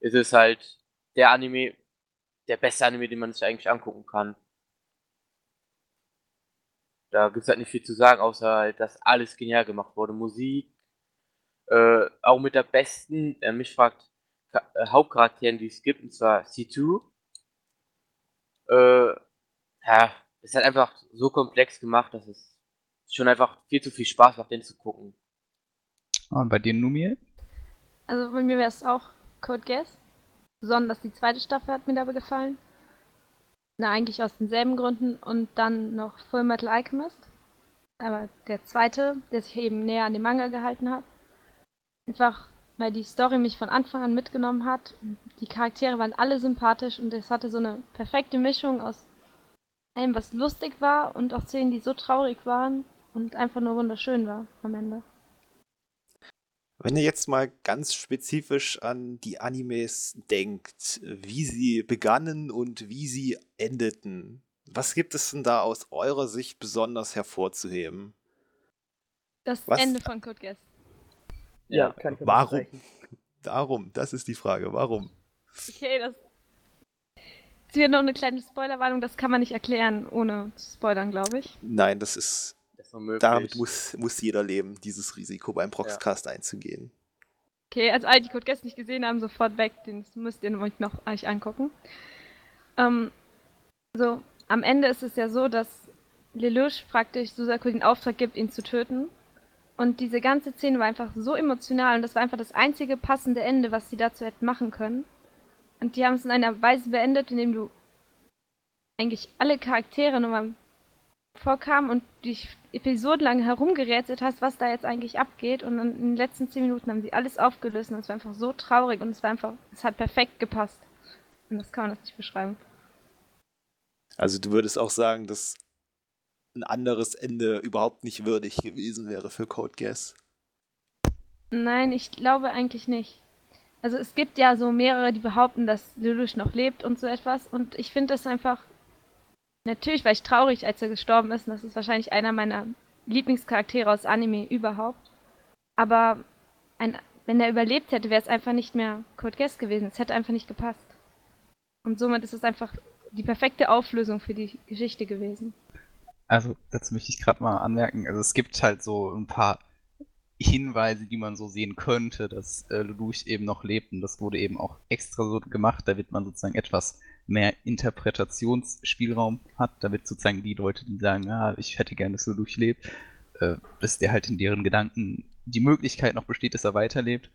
ist es halt der Anime, der beste Anime, den man sich eigentlich angucken kann. Da gibt es halt nicht viel zu sagen, außer halt, dass alles genial gemacht wurde. Musik, äh, auch mit der besten, äh, mich fragt, äh, Hauptcharakteren, die es gibt, und zwar C2. Äh, ja, ist halt einfach so komplex gemacht, dass es schon einfach viel zu viel Spaß macht, den zu gucken. Und bei dir, Numir? Also bei mir wäre es auch Code Guess. Besonders die zweite Staffel hat mir dabei gefallen. Na, eigentlich aus denselben Gründen und dann noch Full Metal Alchemist. Aber der zweite, der sich eben näher an den Manga gehalten hat. Einfach, weil die Story mich von Anfang an mitgenommen hat. Die Charaktere waren alle sympathisch und es hatte so eine perfekte Mischung aus allem, was lustig war und auch Szenen, die so traurig waren und einfach nur wunderschön war am Ende. Wenn ihr jetzt mal ganz spezifisch an die Animes denkt, wie sie begannen und wie sie endeten, was gibt es denn da aus eurer Sicht besonders hervorzuheben? Das was? Ende von Code Geass. Ja, kann ich Warum? Darum, das ist die Frage. Warum? Okay, das. hier noch eine kleine Spoilerwarnung, das kann man nicht erklären, ohne zu spoilern, glaube ich. Nein, das ist. Damit muss, muss jeder leben, dieses Risiko beim Proxcast einzugehen. Okay, also alle, die Code Guess nicht gesehen haben, sofort weg, den müsst ihr euch noch euch angucken. Ähm, so, am Ende ist es ja so, dass Lelouch praktisch Susaku den Auftrag gibt, ihn zu töten. Und diese ganze Szene war einfach so emotional und das war einfach das einzige passende Ende, was sie dazu hätten machen können. Und die haben es in einer Weise beendet, indem du eigentlich alle Charaktere nochmal vorkamen und dich episodenlang herumgerätselt hast, was da jetzt eigentlich abgeht. Und in den letzten zehn Minuten haben sie alles aufgelöst und es war einfach so traurig und es war einfach, es hat perfekt gepasst. Und das kann man das nicht beschreiben. Also du würdest auch sagen, dass ein anderes Ende überhaupt nicht würdig gewesen wäre für Code Guess. Nein, ich glaube eigentlich nicht. Also es gibt ja so mehrere, die behaupten, dass Lelouch noch lebt und so etwas. Und ich finde das einfach. Natürlich war ich traurig, als er gestorben ist. Und das ist wahrscheinlich einer meiner Lieblingscharaktere aus Anime überhaupt. Aber ein, wenn er überlebt hätte, wäre es einfach nicht mehr Code Guess gewesen. Es hätte einfach nicht gepasst. Und somit ist es einfach die perfekte Auflösung für die Geschichte gewesen. Also, dazu möchte ich gerade mal anmerken, also es gibt halt so ein paar Hinweise, die man so sehen könnte, dass äh, Lelouch eben noch lebt und das wurde eben auch extra so gemacht, damit man sozusagen etwas mehr Interpretationsspielraum hat, damit sozusagen die Leute, die sagen, ja, ich hätte gerne, dass Lelouch lebt, äh, dass der halt in deren Gedanken die Möglichkeit noch besteht, dass er weiterlebt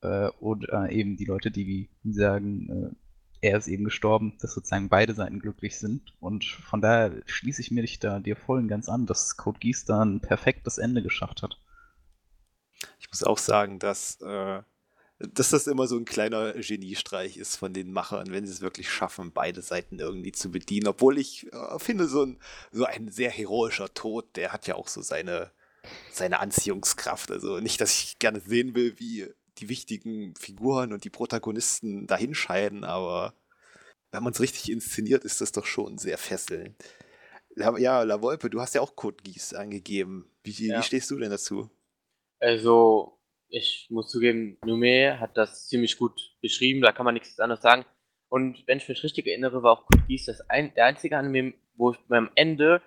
äh, und äh, eben die Leute, die sagen, äh, er ist eben gestorben, dass sozusagen beide Seiten glücklich sind. Und von daher schließe ich mir dich da dir voll und ganz an, dass Code Geass da ein perfektes Ende geschafft hat. Ich muss auch sagen, dass, äh, dass das immer so ein kleiner Geniestreich ist von den Machern, wenn sie es wirklich schaffen, beide Seiten irgendwie zu bedienen. Obwohl ich äh, finde, so ein, so ein sehr heroischer Tod, der hat ja auch so seine, seine Anziehungskraft. Also nicht, dass ich gerne sehen will, wie die wichtigen Figuren und die Protagonisten dahinscheiden, aber wenn man es richtig inszeniert, ist das doch schon sehr fesselnd. Ja, La Volpe, du hast ja auch Code Geass angegeben. Wie, ja. wie stehst du denn dazu? Also, ich muss zugeben, Nume hat das ziemlich gut beschrieben, da kann man nichts anderes sagen. Und wenn ich mich richtig erinnere, war auch Geass das ein, der einzige Anime, wo ich am Ende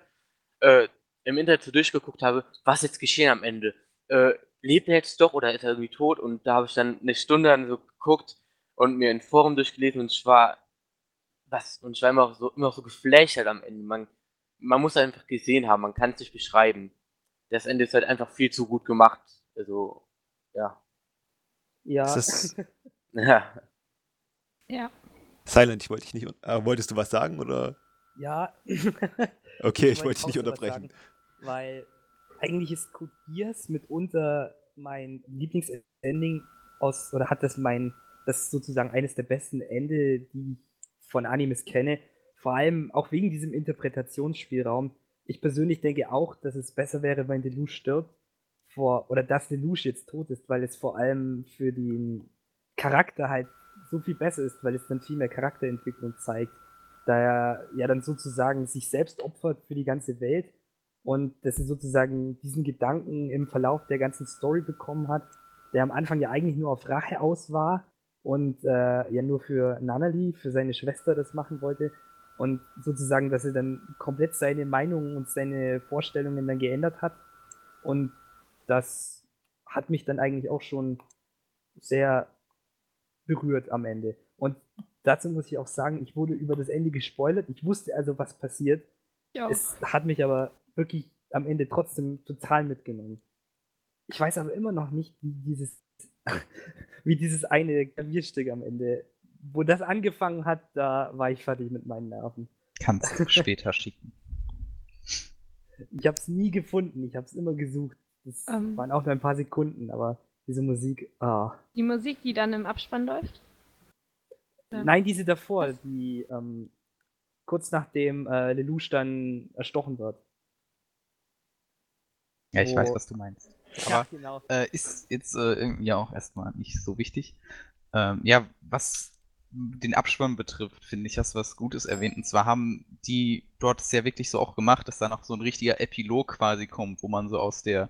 äh, im Internet so durchgeguckt habe, was jetzt geschehen am Ende. Äh, lebt er jetzt doch oder ist er irgendwie tot? Und da habe ich dann eine Stunde dann so geguckt und mir ein Forum durchgelesen und ich war, was, und ich war immer auch so, immer auch so geflasht am Ende. Man, man muss einfach gesehen haben, man kann es nicht beschreiben. Das Ende ist halt einfach viel zu gut gemacht. Also, ja. Ja. ja. Ja. Silent, ich wollte dich nicht. Äh, wolltest du was sagen oder? Ja. okay, ich wollte dich nicht unterbrechen. Sagen, weil eigentlich ist Code Geass mitunter mein Lieblingsending aus, oder hat das mein, das ist sozusagen eines der besten Ende, die ich von Animes kenne. Vor allem auch wegen diesem Interpretationsspielraum. Ich persönlich denke auch, dass es besser wäre, wenn Lelouch stirbt, vor, oder dass Lelouch jetzt tot ist, weil es vor allem für den Charakter halt so viel besser ist, weil es dann viel mehr Charakterentwicklung zeigt. Da er ja dann sozusagen sich selbst opfert für die ganze Welt und dass er sozusagen diesen Gedanken im Verlauf der ganzen Story bekommen hat, der am Anfang ja eigentlich nur auf Rache aus war und äh, ja nur für Nanali, für seine Schwester das machen wollte. Und sozusagen, dass er dann komplett seine Meinungen und seine Vorstellungen dann geändert hat. Und das hat mich dann eigentlich auch schon sehr berührt am Ende. Und dazu muss ich auch sagen, ich wurde über das Ende gespoilert. Ich wusste also, was passiert. Ja. Es hat mich aber wirklich am Ende trotzdem total mitgenommen. Ich weiß aber immer noch nicht, wie dieses, wie dieses eine Klavierstück am Ende, wo das angefangen hat, da war ich fertig mit meinen Nerven. Kannst du später schicken. Ich habe es nie gefunden, ich habe es immer gesucht. Das ähm. waren auch nur ein paar Sekunden, aber diese Musik, ah. Die Musik, die dann im Abspann läuft? Ja. Nein, diese davor, die ähm, kurz nachdem äh, Lelouch dann erstochen wird. Ja, ich weiß, was du meinst. Aber ja, genau. äh, ist jetzt äh, irgendwie auch erstmal nicht so wichtig. Ähm, ja, was den Abspann betrifft, finde ich, hast du was Gutes erwähnt. Und zwar haben die dort es ja wirklich so auch gemacht, dass da noch so ein richtiger Epilog quasi kommt, wo man so aus der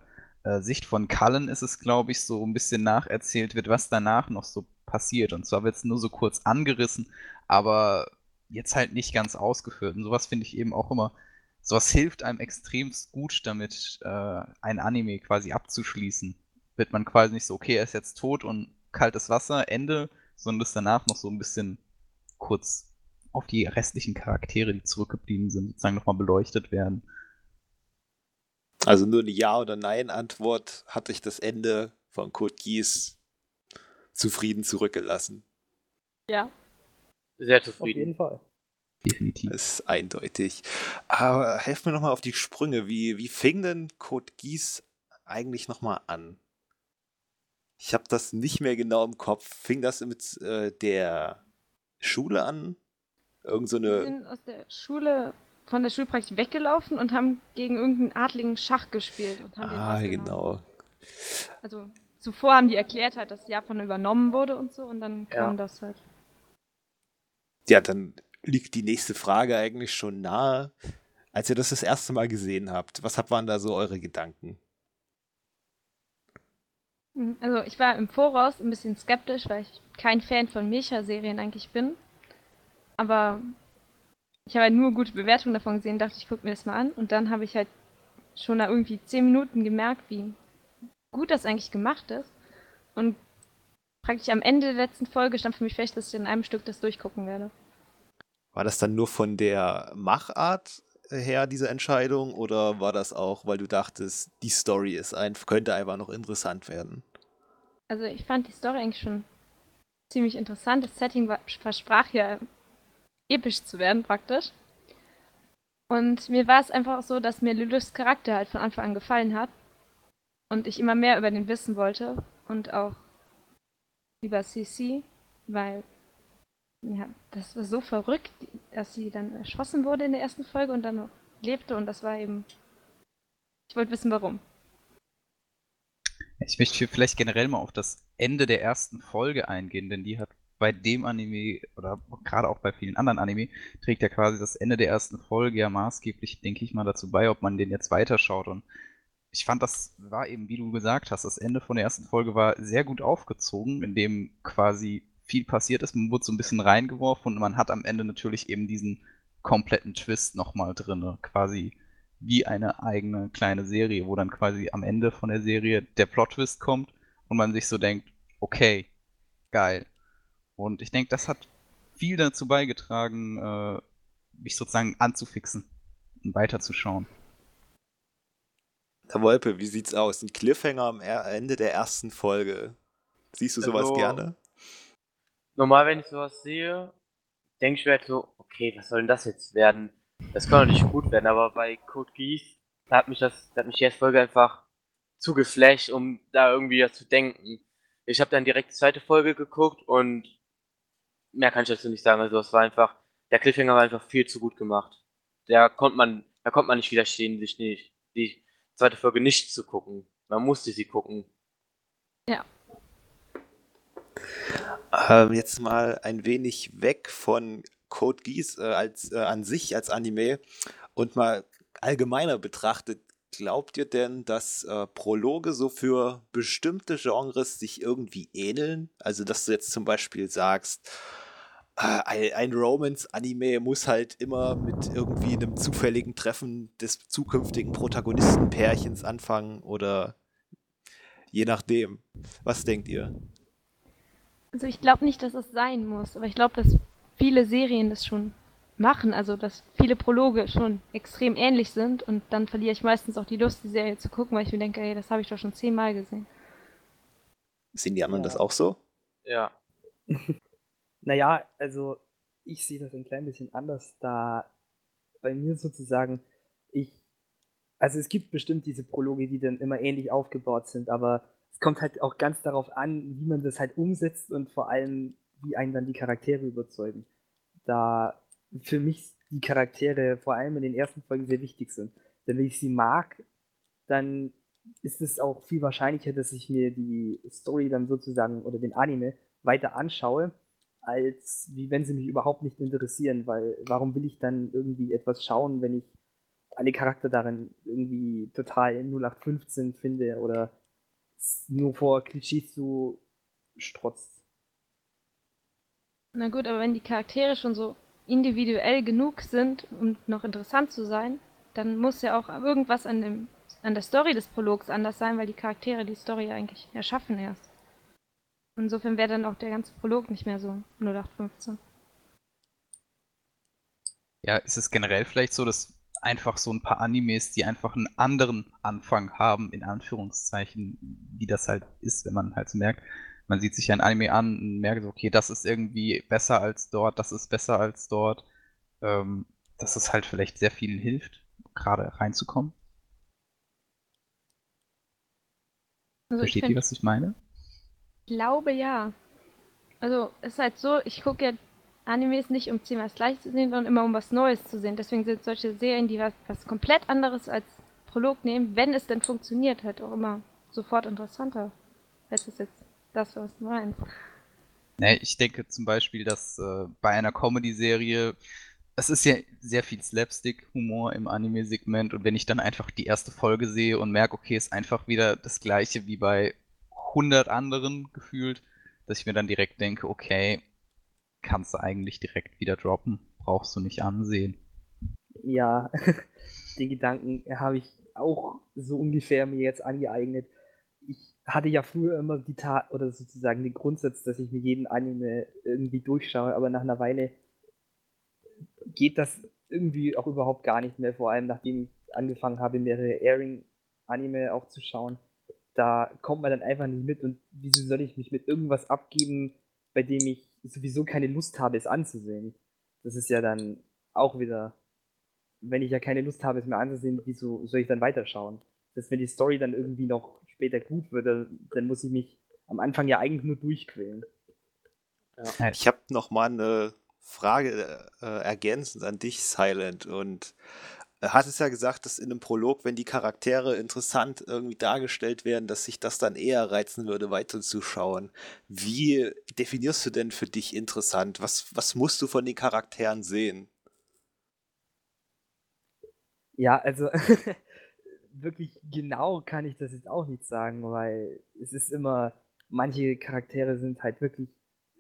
äh, Sicht von Cullen ist es, glaube ich, so ein bisschen nacherzählt wird, was danach noch so passiert. Und zwar wird es nur so kurz angerissen, aber jetzt halt nicht ganz ausgeführt. Und sowas finde ich eben auch immer, sowas hilft einem extremst gut damit, äh, ein Anime quasi abzuschließen. Wird man quasi nicht so, okay, er ist jetzt tot und kaltes Wasser, Ende, sondern dass danach noch so ein bisschen kurz auf die restlichen Charaktere, die zurückgeblieben sind, sozusagen nochmal beleuchtet werden. Also nur eine Ja- oder Nein-Antwort hatte ich das Ende von Code Geass zufrieden zurückgelassen. Ja. Sehr Auf zufrieden. jeden Fall. Definitiv. Das ist eindeutig. Aber helf mir nochmal auf die Sprünge. Wie, wie fing denn Code Geass eigentlich nochmal an? Ich habe das nicht mehr genau im Kopf. Fing das mit äh, der Schule an? Irgend so Wir eine. sind aus der Schule, von der Schulpraktik weggelaufen und haben gegen irgendeinen Adligen Schach gespielt. Und haben den Ah, ausgenommen. genau. Also zuvor haben die erklärt halt, dass Japan übernommen wurde und so und dann kam Ja. das halt. Ja, dann liegt die nächste Frage eigentlich schon nahe. Als ihr das das erste Mal gesehen habt, was waren da so eure Gedanken? Mhm, Also ich war im Voraus ein bisschen skeptisch, weil ich kein Fan von Mecha-Serien eigentlich bin. Aber ich habe halt nur gute Bewertungen davon gesehen, dachte ich, gucke mir das mal an. Und dann habe ich halt schon nach irgendwie zehn Minuten gemerkt, wie gut das eigentlich gemacht ist. Und praktisch am Ende der letzten Folge stand für mich fest, dass ich in einem Stück das durchgucken werde. War das dann nur von der Machart her, diese Entscheidung, oder war das auch, weil du dachtest, die Story ist ein, könnte einfach noch interessant werden? Also ich fand die Story eigentlich schon ziemlich interessant. Das Setting war, versprach ja episch zu werden praktisch. Und mir war es einfach so, dass mir Lülus Charakter halt von Anfang an gefallen hat. Und ich immer mehr über den wissen wollte. Und auch über CC, weil ja, das war so verrückt, dass sie dann erschossen wurde in der ersten Folge und dann noch lebte. Und das war eben. Ich wollte wissen, warum. Ich möchte vielleicht generell mal auf das Ende der ersten Folge eingehen, denn die hat bei dem Anime oder gerade auch bei vielen anderen Anime trägt ja quasi das Ende der ersten Folge ja maßgeblich, denke ich mal, dazu bei, ob man den jetzt weiterschaut. Und ich fand, das war eben, wie du gesagt hast, das Ende von der ersten Folge war sehr gut aufgezogen, in dem quasi viel passiert ist. Man wurde so ein bisschen reingeworfen und man hat am Ende natürlich eben diesen kompletten Twist nochmal drin, quasi wie eine eigene kleine Serie, wo dann quasi am Ende von der Serie der Plot-Twist kommt und man sich so denkt, okay, geil. Und ich denke, das hat viel dazu beigetragen, äh, mich sozusagen anzufixen und weiterzuschauen. Herr Wolpe, wie sieht's aus? Ein Cliffhanger am Ende der ersten Folge. Siehst du sowas Also, gerne? Normal, wenn ich sowas sehe, denke ich mir halt so, okay, was soll denn das jetzt werden? Das kann doch nicht gut werden, aber bei Code Geass, da hat mich das, da hat mich die erste Folge einfach zu geflasht, um da irgendwie ja zu denken. Ich habe dann direkt die zweite Folge geguckt und mehr kann ich dazu nicht sagen. Also es war einfach, der Cliffhanger war einfach viel zu gut gemacht. Da konnte man, da konnte man nicht widerstehen, sich nicht, die zweite Folge nicht zu gucken. Man musste sie gucken. Ähm, jetzt mal ein wenig weg von Code Geass äh, als, äh, an sich als Anime und mal allgemeiner betrachtet. Glaubt ihr denn, dass äh, Prologe so für bestimmte Genres sich irgendwie ähneln? Also, dass du jetzt zum Beispiel sagst, äh, ein, Romance-Anime muss halt immer mit irgendwie einem zufälligen Treffen des zukünftigen Protagonistenpärchens anfangen oder je nachdem. Was denkt ihr? Also ich glaube nicht, dass es sein muss, aber ich glaube, dass viele Serien das schon machen, also dass viele Prologe schon extrem ähnlich sind und dann verliere ich meistens auch die Lust, die Serie zu gucken, weil ich mir denke, ey, das habe ich doch schon zehnmal gesehen. Sehen die anderen Ja. das auch so? Ja. Naja, also ich sehe das ein klein bisschen anders, da bei mir sozusagen ich, also es gibt bestimmt diese Prologe, die dann immer ähnlich aufgebaut sind, aber es kommt halt auch ganz darauf an, wie man das halt umsetzt und vor allem, wie einen dann die Charaktere überzeugen. Da für mich die Charaktere vor allem in den ersten Folgen sehr wichtig sind. Denn wenn ich sie mag, dann ist es auch viel wahrscheinlicher, dass ich mir die Story dann sozusagen oder den Anime weiter anschaue, als wie wenn sie mich überhaupt nicht interessieren, weil warum will ich dann irgendwie etwas schauen, wenn ich alle Charakter darin irgendwie total 0815 finde oder nur vor Klischees so strotzt. Na gut, aber wenn die Charaktere schon so individuell genug sind, um noch interessant zu sein, dann muss ja auch irgendwas an, dem, an der Story des Prologs anders sein, weil die Charaktere die Story eigentlich erschaffen erst. Insofern wäre dann auch der ganze Prolog nicht mehr so 0815. Ja, ist es generell vielleicht so, dass einfach so ein paar Animes, die einfach einen anderen Anfang haben, in Anführungszeichen, wie das halt ist, wenn man halt so merkt, man sieht sich ein Anime an und merkt so, okay, das ist irgendwie besser als dort, das ist besser als dort, ähm, dass es halt vielleicht sehr vielen hilft, gerade reinzukommen. Also Versteht ich ihr, was ich meine? glaube ja. Also es ist halt so, ich gucke ja Animes nicht, um zehnmal das gleiche zu sehen, sondern immer um was Neues zu sehen. Deswegen sind solche Serien, die was, was komplett anderes als Prolog nehmen, wenn es denn funktioniert, halt auch immer sofort interessanter. Das ist jetzt das, was du meinst. Ne, ich denke zum Beispiel, dass äh, bei einer Comedy-Serie, es ist ja sehr viel Slapstick-Humor im Anime-Segment und wenn ich dann einfach die erste Folge sehe und merke, okay, ist einfach wieder das gleiche wie bei 100 anderen gefühlt, dass ich mir dann direkt denke, okay, kannst du eigentlich direkt wieder droppen, brauchst du nicht ansehen. Ja, den Gedanken habe ich auch so ungefähr mir jetzt angeeignet. Hatte ja früher immer die Tat oder sozusagen den Grundsatz, dass ich mir jeden Anime irgendwie durchschaue, aber nach einer Weile geht das irgendwie auch überhaupt gar nicht mehr, vor allem nachdem ich angefangen habe, mehrere Airing-Anime auch zu schauen. Da kommt man dann einfach nicht mit und wieso soll ich mich mit irgendwas abgeben, bei dem ich sowieso keine Lust habe, es anzusehen? Das ist ja dann auch wieder, wenn ich ja keine Lust habe, es mir anzusehen, wieso soll ich dann weiterschauen? Dass wenn die Story dann irgendwie noch später gut wird, dann, muss ich mich am Anfang ja eigentlich nur durchquälen. Ich habe noch mal eine Frage äh, ergänzend an dich, Silent. Und äh, hat es ja gesagt, dass in einem Prolog, wenn die Charaktere interessant irgendwie dargestellt werden, dass sich das dann eher reizen würde, weiterzuschauen. Wie definierst du denn für dich interessant? Was, was musst du von den Charakteren sehen? Ja, also wirklich genau kann ich das jetzt auch nicht sagen, weil es ist immer, manche Charaktere sind halt wirklich,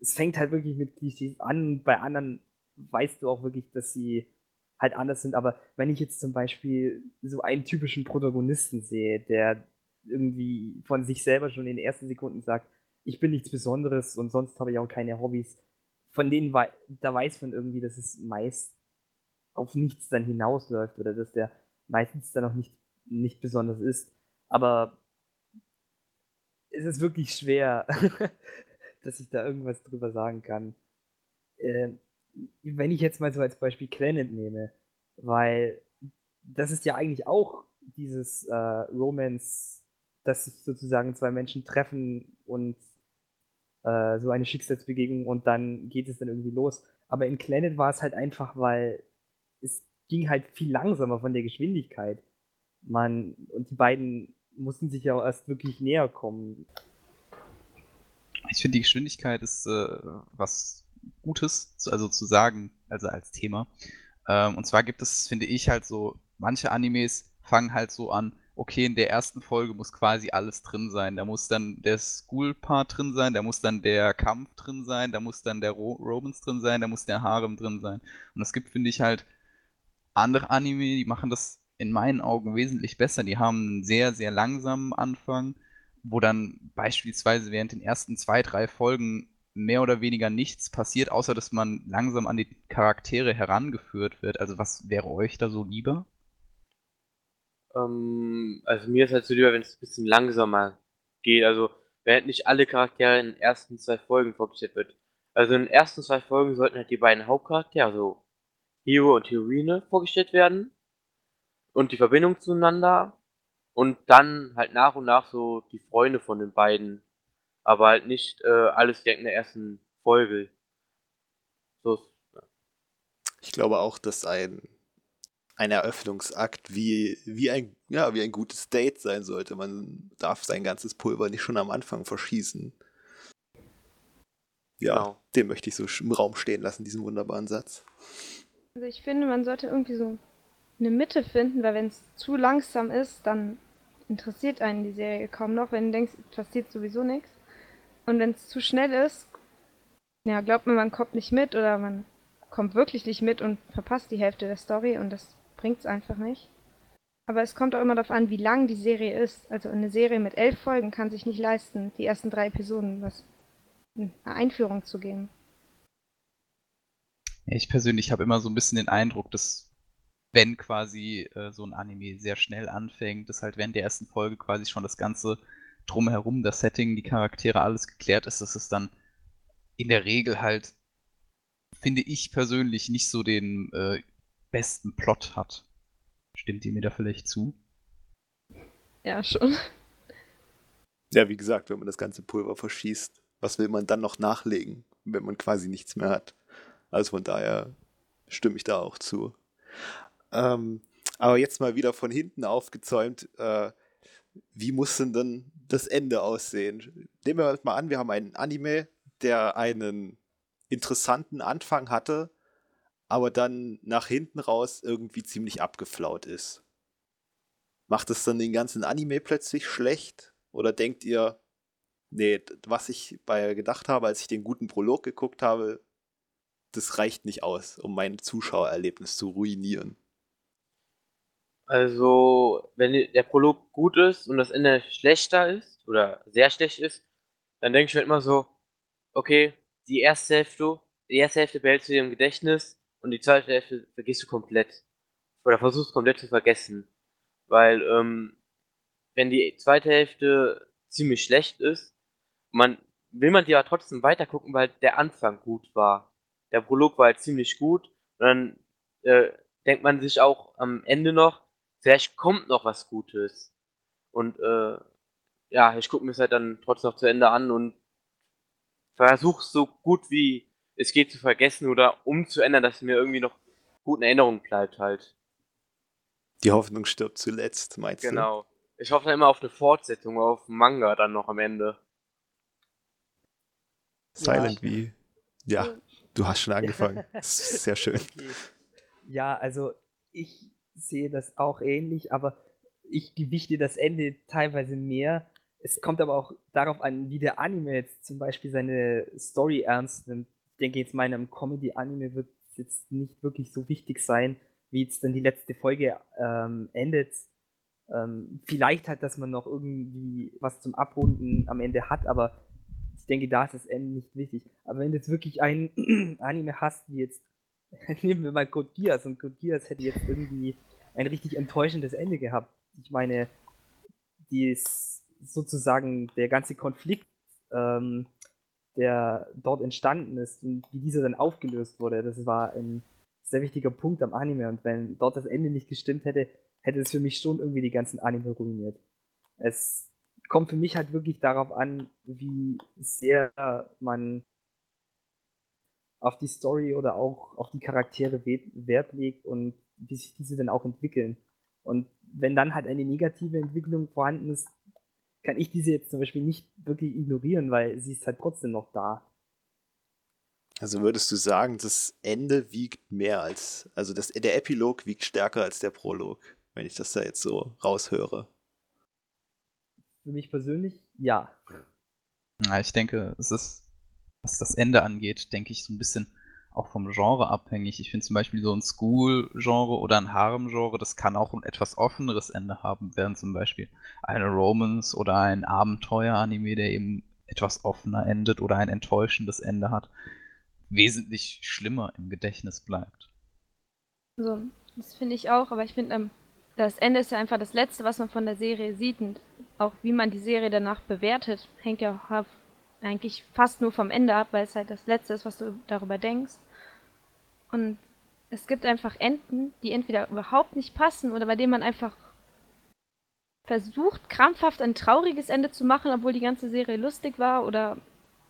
es fängt halt wirklich mit Klischees an, bei anderen weißt du auch wirklich, dass sie halt anders sind, aber wenn ich jetzt zum Beispiel so einen typischen Protagonisten sehe, der irgendwie von sich selber schon in den ersten Sekunden sagt, ich bin nichts Besonderes und sonst habe ich auch keine Hobbys, von denen wei da weiß man irgendwie, dass es meist auf nichts dann hinausläuft oder dass der meistens dann auch nicht, nicht besonders ist. Aber es ist wirklich schwer, dass ich da irgendwas drüber sagen kann. Äh, wenn ich jetzt mal so als Beispiel Planet nehme, weil das ist ja eigentlich auch dieses äh, Romance, dass sich sozusagen zwei Menschen treffen und äh, so eine Schicksalsbegegnung und dann geht es dann irgendwie los. Aber in Planet war es halt einfach, weil es ging halt viel langsamer von der Geschwindigkeit. Man, und die beiden mussten sich ja auch erst wirklich näher kommen. Ich finde, die Geschwindigkeit ist äh, was Gutes, also zu sagen, also als Thema. Ähm, und zwar gibt es, finde ich, halt so, manche Animes fangen halt so an, okay, in der ersten Folge muss quasi alles drin sein. Da muss dann der School-Part drin sein, da muss dann der Kampf drin sein, da muss dann der Ro Romans drin sein, da muss der Harem drin sein. Und es gibt, finde ich, halt andere Anime, die machen das in meinen Augen wesentlich besser. Die haben einen sehr, sehr langsamen Anfang, wo dann beispielsweise während den ersten zwei, drei Folgen mehr oder weniger nichts passiert, außer dass man langsam an die Charaktere herangeführt wird. Also was wäre euch da so lieber? Ähm, also mir ist halt so lieber, wenn es ein bisschen langsamer geht. Also halt nicht alle Charaktere in den ersten zwei Folgen vorgestellt wird. Also in den ersten zwei Folgen sollten halt die beiden Hauptcharaktere, also Hero und Heroine, vorgestellt werden. Und die Verbindung zueinander. Und dann halt nach und nach so die Freunde von den beiden. Aber halt nicht äh, alles direkt in der ersten Folge. So. Ich glaube auch, dass ein, ein Eröffnungsakt wie, wie, ein, ja, wie ein gutes Date sein sollte. Man darf sein ganzes Pulver nicht schon am Anfang verschießen. Ja, Genau. den möchte ich so im Raum stehen lassen, diesen wunderbaren Satz. Also ich finde, man sollte irgendwie so eine Mitte finden, weil wenn es zu langsam ist, dann interessiert einen die Serie kaum noch, wenn du denkst, es passiert sowieso nichts. Und wenn es zu schnell ist, ja, glaubt man, man kommt nicht mit oder man kommt wirklich nicht mit und verpasst die Hälfte der Story und das bringt's einfach nicht. Aber es kommt auch immer darauf an, wie lang die Serie ist. Also eine Serie mit elf Folgen kann sich nicht leisten, die ersten drei Episoden was eine Einführung zu geben. Ich persönlich habe immer so ein bisschen den Eindruck, dass wenn quasi äh, so ein Anime sehr schnell anfängt, dass halt während der ersten Folge quasi schon das ganze drumherum, das Setting, die Charaktere, alles geklärt ist, dass es dann in der Regel halt, finde ich persönlich, nicht so den äh, besten Plot hat. Stimmt ihr mir da vielleicht zu? Ja, schon. Ja, wie gesagt, wenn man das ganze Pulver verschießt, was will man dann noch nachlegen, wenn man quasi nichts mehr hat? Also von daher stimme ich da auch zu. Ähm, aber jetzt mal wieder von hinten aufgezäumt, äh, wie muss denn dann das Ende aussehen? Nehmen wir mal an, wir haben einen Anime, der einen interessanten Anfang hatte, aber dann nach hinten raus irgendwie ziemlich abgeflaut ist. Macht es dann den ganzen Anime plötzlich schlecht? Oder denkt ihr, nee, was ich bei gedacht habe, als ich den guten Prolog geguckt habe, das reicht nicht aus, um mein Zuschauererlebnis zu ruinieren? Also, wenn der Prolog gut ist und das Ende schlechter ist oder sehr schlecht ist, dann denke ich mir immer so, okay, die erste Hälfte, die erste Hälfte behältst du dir im Gedächtnis und die zweite Hälfte vergisst du komplett. Oder versuchst komplett zu vergessen. Weil, ähm, wenn die zweite Hälfte ziemlich schlecht ist, man will man die ja trotzdem weitergucken, weil der Anfang gut war. Der Prolog war halt ziemlich gut. Und dann äh, denkt man sich auch am Ende noch, vielleicht kommt noch was Gutes. Und äh, ja, ich gucke mir es halt dann trotzdem noch zu Ende an und versuche so gut wie es geht zu vergessen oder umzuändern, dass es mir irgendwie noch gut in Erinnerung bleibt halt. Die Hoffnung stirbt zuletzt, meinst genau. du? Genau. Ich hoffe dann immer auf eine Fortsetzung, auf Manga dann noch am Ende. Silent ja. wie. Ja, du hast schon angefangen. sehr schön. Okay. Ja, also ich sehe das auch ähnlich, aber ich gewichte das Ende teilweise mehr. Es kommt aber auch darauf an, wie der Anime jetzt zum Beispiel seine Story ernst nimmt. Ich denke jetzt meinem Comedy-Anime wird es jetzt nicht wirklich so wichtig sein, wie jetzt dann die letzte Folge ähm, endet. Ähm, vielleicht halt, dass man noch irgendwie was zum Abrunden am Ende hat, aber ich denke, da ist das Ende nicht wichtig. Aber wenn du jetzt wirklich ein Anime hast, wie jetzt, nehmen wir mal Code Geass und Code Geass hätte jetzt irgendwie ein richtig enttäuschendes Ende gehabt. Ich meine, die ist sozusagen der ganze Konflikt, ähm, der dort entstanden ist und wie dieser dann aufgelöst wurde, das war ein sehr wichtiger Punkt am Anime. Und wenn dort das Ende nicht gestimmt hätte, hätte es für mich schon irgendwie die ganzen Anime ruiniert. Es kommt für mich halt wirklich darauf an, wie sehr man auf die Story oder auch auf die Charaktere Wert legt und wie sich diese dann auch entwickeln. Und wenn dann halt eine negative Entwicklung vorhanden ist, kann ich diese jetzt zum Beispiel nicht wirklich ignorieren, weil sie ist halt trotzdem noch da. Also würdest du sagen, das Ende wiegt mehr als, also das, der Epilog wiegt stärker als der Prolog, wenn ich das da jetzt so raushöre? Für mich persönlich, ja. Ja, ich denke, es ist, was das Ende angeht, denke ich so ein bisschen auch vom Genre abhängig. Ich finde zum Beispiel so ein School-Genre oder ein Harem-Genre, das kann auch ein etwas offeneres Ende haben, während zum Beispiel eine Romance oder ein Abenteuer-Anime, der eben etwas offener endet oder ein enttäuschendes Ende hat, wesentlich schlimmer im Gedächtnis bleibt. So, das finde ich auch, aber ich finde, ähm, das Ende ist ja einfach das Letzte, was man von der Serie sieht und auch wie man die Serie danach bewertet, hängt ja eigentlich fast nur vom Ende ab, weil es halt das Letzte ist, was du darüber denkst. Und es gibt einfach Enden, die entweder überhaupt nicht passen oder bei denen man einfach versucht, krampfhaft ein trauriges Ende zu machen, obwohl die ganze Serie lustig war oder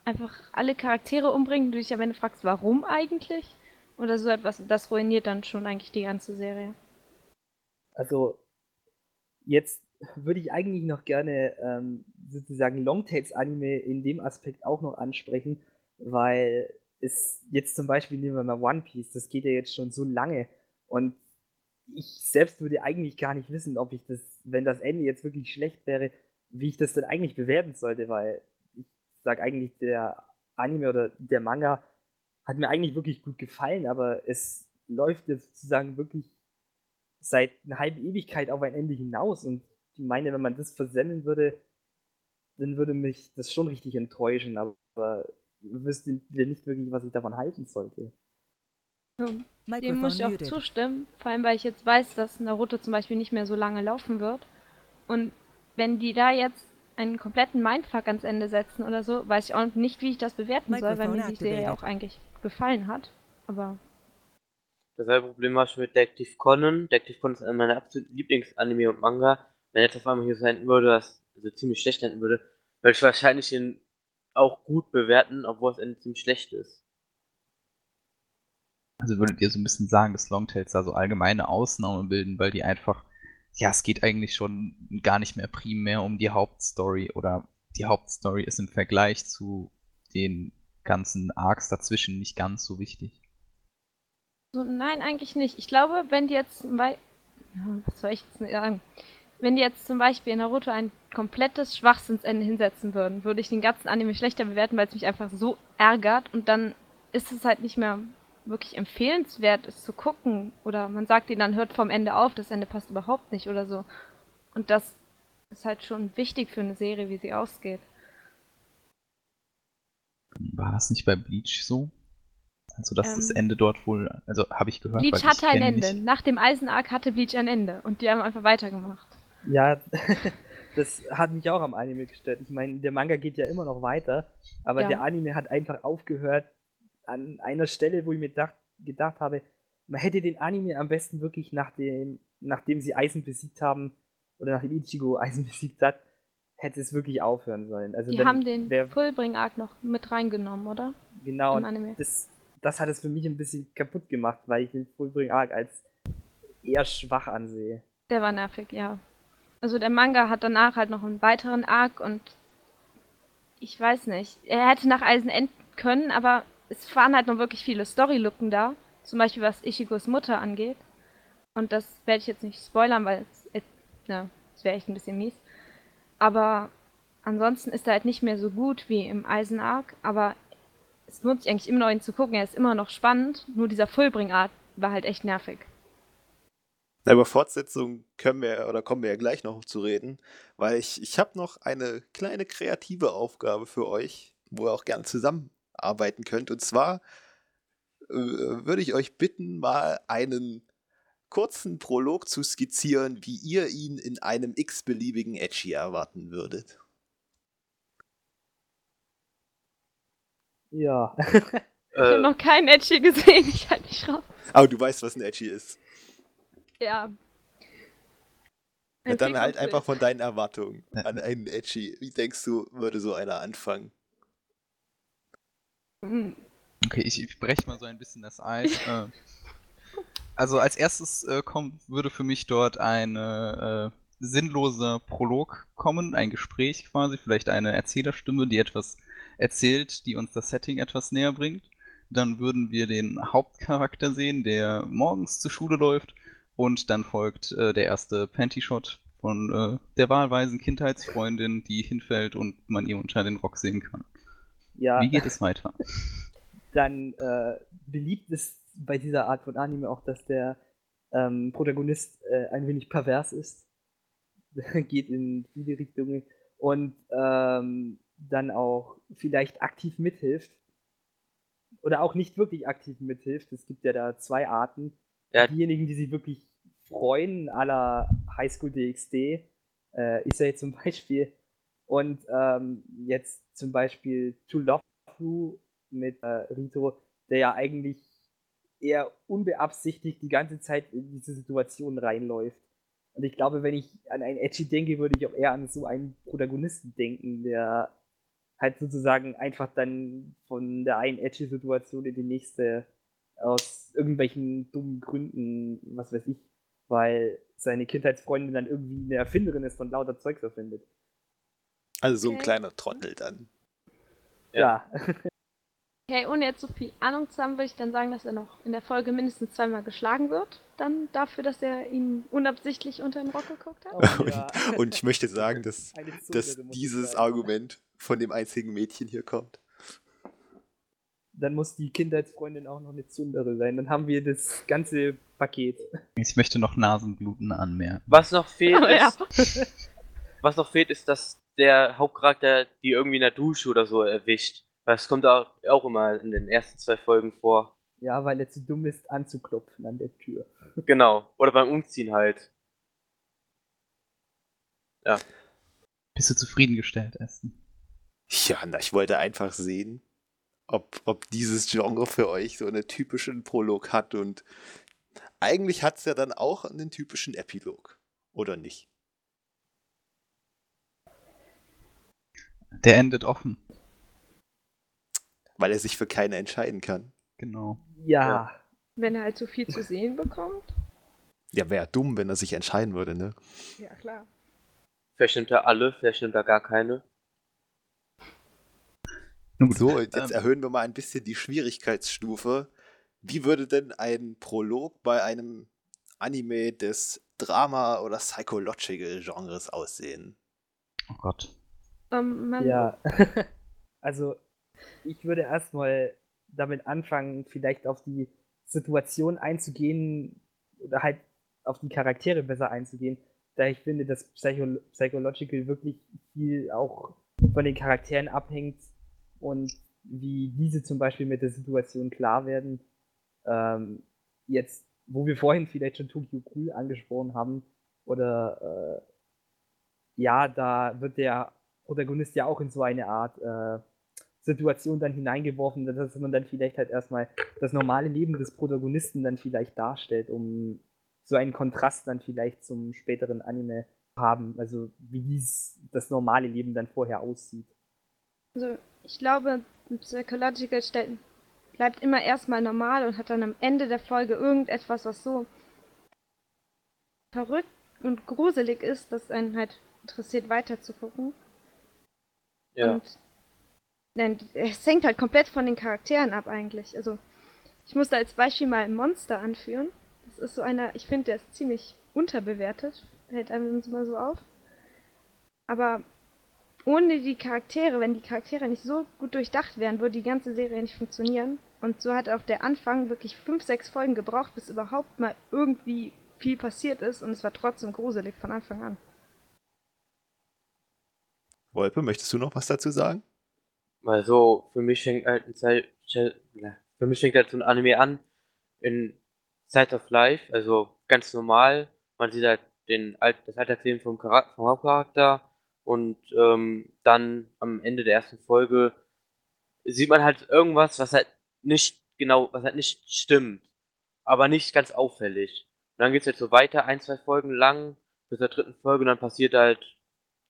einfach alle Charaktere umbringen, du dich am Ende fragst, warum eigentlich? Oder so etwas, das ruiniert dann schon eigentlich die ganze Serie. Also, jetzt würde ich eigentlich noch gerne ähm, sozusagen Longtails-Anime in dem Aspekt auch noch ansprechen, weil ist jetzt zum Beispiel nehmen wir mal One Piece, das geht ja jetzt schon so lange und ich selbst würde eigentlich gar nicht wissen, ob ich das, wenn das Ende jetzt wirklich schlecht wäre, wie ich das denn eigentlich bewerten sollte, weil ich sage eigentlich, der Anime oder der Manga hat mir eigentlich wirklich gut gefallen, aber es läuft jetzt sozusagen wirklich seit einer halben Ewigkeit auf ein Ende hinaus und meine, wenn man das versemmeln würde, dann würde mich das schon richtig enttäuschen, aber wüsste nicht wirklich, was ich davon halten sollte. Dem muss ich auch zustimmen, vor allem weil ich jetzt weiß, dass Naruto zum Beispiel nicht mehr so lange laufen wird. Und wenn die da jetzt einen kompletten Mindfuck ans Ende setzen oder so, weiß ich auch nicht, wie ich das bewerten soll, weil mir die Serie auch eigentlich gefallen hat. Aber. Dasselbe Problem war schon mit Detective Conan. Detective Conan ist einer meiner absoluten Lieblingsanime und Manga. Wenn jetzt auf einmal hier so enden würde, das also ziemlich schlecht enden würde, würde ich wahrscheinlich ihn auch gut bewerten, obwohl das Ende ziemlich schlecht ist. Also würdet ihr so ein bisschen sagen, dass Longtails da so allgemeine Ausnahmen bilden, weil die einfach, ja, es geht eigentlich schon gar nicht mehr primär um die Hauptstory oder die Hauptstory ist im Vergleich zu den ganzen Arcs dazwischen nicht ganz so wichtig. So, nein, eigentlich nicht. Ich glaube, wenn die jetzt, weil, was soll ich jetzt sagen? Wenn die jetzt zum Beispiel in Naruto ein komplettes Schwachsinnsende hinsetzen würden, würde ich den ganzen Anime schlechter bewerten, weil es mich einfach so ärgert und dann ist es halt nicht mehr wirklich empfehlenswert ist zu gucken. Oder man sagt ihnen dann, hört vom Ende auf, das Ende passt überhaupt nicht oder so. Und das ist halt schon wichtig für eine Serie, wie sie ausgeht. War das nicht bei Bleach so? Also, dass ähm, das Ende dort wohl, also habe ich gehört. Bleach hatte ein Ende. Nicht. Nach dem Eisenark hatte Bleach ein Ende und die haben einfach weitergemacht. Ja, das hat mich auch am Anime gestört. Ich meine, der Manga geht ja immer noch weiter, aber ja. der Anime hat einfach aufgehört, an einer Stelle, wo ich mir dacht, gedacht habe, man hätte den Anime am besten wirklich nach dem, nachdem sie Eisen besiegt haben, oder nachdem Ichigo Eisen besiegt hat, hätte es wirklich aufhören sollen. Also die haben den Fullbring-Arc noch mit reingenommen, oder? Genau, das, das hat es für mich ein bisschen kaputt gemacht, weil ich den Fullbring-Arc als eher schwach ansehe. Der war nervig, ja. Also der Manga hat danach halt noch einen weiteren Arc und ich weiß nicht. Er hätte nach Eisen enden können, aber es waren halt noch wirklich viele Storylücken da. Zum Beispiel was Ichigos Mutter angeht. Und das werde ich jetzt nicht spoilern, weil es, ne, das wäre echt ein bisschen mies. Aber ansonsten ist er halt nicht mehr so gut wie im Eisen Arc. Aber es lohnt sich eigentlich immer noch ihn zu gucken. Er ist immer noch spannend. Nur dieser Fullbring-Art war halt echt nervig. Na, über Fortsetzung können wir oder kommen wir ja gleich noch zu reden, weil ich, ich habe noch eine kleine kreative Aufgabe für euch, wo wir auch gerne zusammen arbeiten könnt. Und zwar äh, würde ich euch bitten, mal einen kurzen Prolog zu skizzieren, wie ihr ihn in einem x-beliebigen Edgy erwarten würdet. Ja. ich habe noch keinen Edgy gesehen, ich halte mich raus. Aber du weißt, was ein Edgy ist. Ja. ja dann halt einfach von deinen Erwartungen an einen Edgy. Wie denkst du, würde so einer anfangen? Hm. Okay, ich, breche mal so ein bisschen das Eis. Äh, also als erstes äh, kommt, würde für mich dort ein äh, sinnloser Prolog kommen, ein Gespräch quasi, vielleicht eine Erzählerstimme, die etwas erzählt, die uns das Setting etwas näher bringt. Dann würden wir den Hauptcharakter sehen, der morgens zur Schule läuft und dann folgt äh, der erste Panty-Shot von äh, der wahlweisen Kindheitsfreundin, die hinfällt und man ihr unter den Rock sehen kann. Ja. Wie geht es weiter? Dann äh, beliebt ist bei dieser Art von Anime auch, dass der ähm, Protagonist äh, ein wenig pervers ist. geht in viele Richtungen und ähm, dann auch vielleicht aktiv mithilft. Oder auch nicht wirklich aktiv mithilft. Es gibt ja da zwei Arten. Ja. Diejenigen, die sich wirklich freuen, aller Highschool DxD, äh, ist ja jetzt zum Beispiel und ähm, jetzt zum Beispiel To Love You mit äh, Rito, der ja eigentlich eher unbeabsichtigt die ganze Zeit in diese Situation reinläuft. Und ich glaube, wenn ich an einen Edgy denke, würde ich auch eher an so einen Protagonisten denken, der halt sozusagen einfach dann von der einen Edgy-Situation in die nächste aus irgendwelchen dummen Gründen, was weiß ich, weil seine Kindheitsfreundin dann irgendwie eine Erfinderin ist und lauter Zeugs erfindet. Also so ein okay. kleiner Trottel dann. Ja. Okay, ohne jetzt so viel Ahnung zu haben, würde ich dann sagen, dass er noch in der Folge mindestens zweimal geschlagen wird. Dann dafür, dass er ihn unabsichtlich unter den Rock geguckt hat. Oh, ja. und, und, ich möchte sagen, dass, dass dieses Argument von dem einzigen Mädchen hier kommt. Dann muss die Kindheitsfreundin auch noch eine Zundere sein. Dann haben wir das ganze Paket. Ich möchte noch Nasenbluten anmerken. Was noch fehlt Oh, ja. ist, was noch fehlt, ist, dass der Hauptcharakter die irgendwie in der Dusche oder so erwischt. Das kommt auch, auch immer in den ersten zwei Folgen vor. Ja, weil er zu dumm ist, anzuklopfen an der Tür. Genau. Oder beim Umziehen halt. Bist du zufriedengestellt, Aston? Ja, na, ich wollte einfach sehen, ob, ob dieses Genre für euch so einen typischen Prolog hat und eigentlich hat es ja dann auch einen typischen Epilog. Oder nicht? Der endet offen. Weil er sich für keine entscheiden kann. Genau. Ja, Wenn er halt so viel zu sehen bekommt. Ja, wäre dumm, wenn er sich entscheiden würde, ne? Ja, klar. Vielleicht nimmt er alle, vielleicht nimmt er gar keine. So, und jetzt Ähm. erhöhen wir mal ein bisschen die Schwierigkeitsstufe. Wie würde denn ein Prolog bei einem Anime des Drama- oder Psychological-Genres aussehen? Oh Gott. Ähm, man, ja. also, ich würde erstmal damit anfangen, vielleicht auf die Situation einzugehen oder halt auf die Charaktere besser einzugehen, da ich finde, dass Psycho Psychological wirklich viel auch von den Charakteren abhängt und wie diese zum Beispiel mit der Situation klar werden. Ähm, jetzt, wo wir vorhin vielleicht schon Tokyo Ghoul angesprochen haben, oder äh, ja, da wird der Protagonist ja auch in so eine Art äh, Situation dann hineingeworfen, dass man dann vielleicht halt erstmal das normale Leben des Protagonisten dann vielleicht darstellt, um so einen Kontrast dann vielleicht zum späteren Anime haben, also wie dies das normale Leben dann vorher aussieht. Also, ich glaube, ein Psychological bleibt immer erstmal normal und hat dann am Ende der Folge irgendetwas, was so verrückt und gruselig ist, dass einen halt interessiert, weiterzugucken. Ja. Und nein, es hängt halt komplett von den Charakteren ab eigentlich. Also, ich musste als Beispiel mal ein Monster anführen. Das ist so einer, ich finde, der ist ziemlich unterbewertet. Hält einem immer so auf. Aber ohne die Charaktere, wenn die Charaktere nicht so gut durchdacht wären, würde die ganze Serie nicht funktionieren. Und so hat auch der Anfang wirklich fünf, sechs Folgen gebraucht, bis überhaupt mal irgendwie viel passiert ist. Und es war trotzdem gruselig von Anfang an. Wolpe, möchtest du noch was dazu sagen? Weil so, für mich fängt halt ein Zeit, für mich fängt halt so ein Anime an in Side of Life, also ganz normal. Man sieht halt den Alt das Altersleben vom, vom Hauptcharakter und ähm, dann am Ende der ersten Folge sieht man halt irgendwas, was halt nicht genau, was halt nicht stimmt, aber nicht ganz auffällig. Und dann geht's halt so weiter, ein, zwei Folgen lang, bis zur dritten Folge und dann passiert halt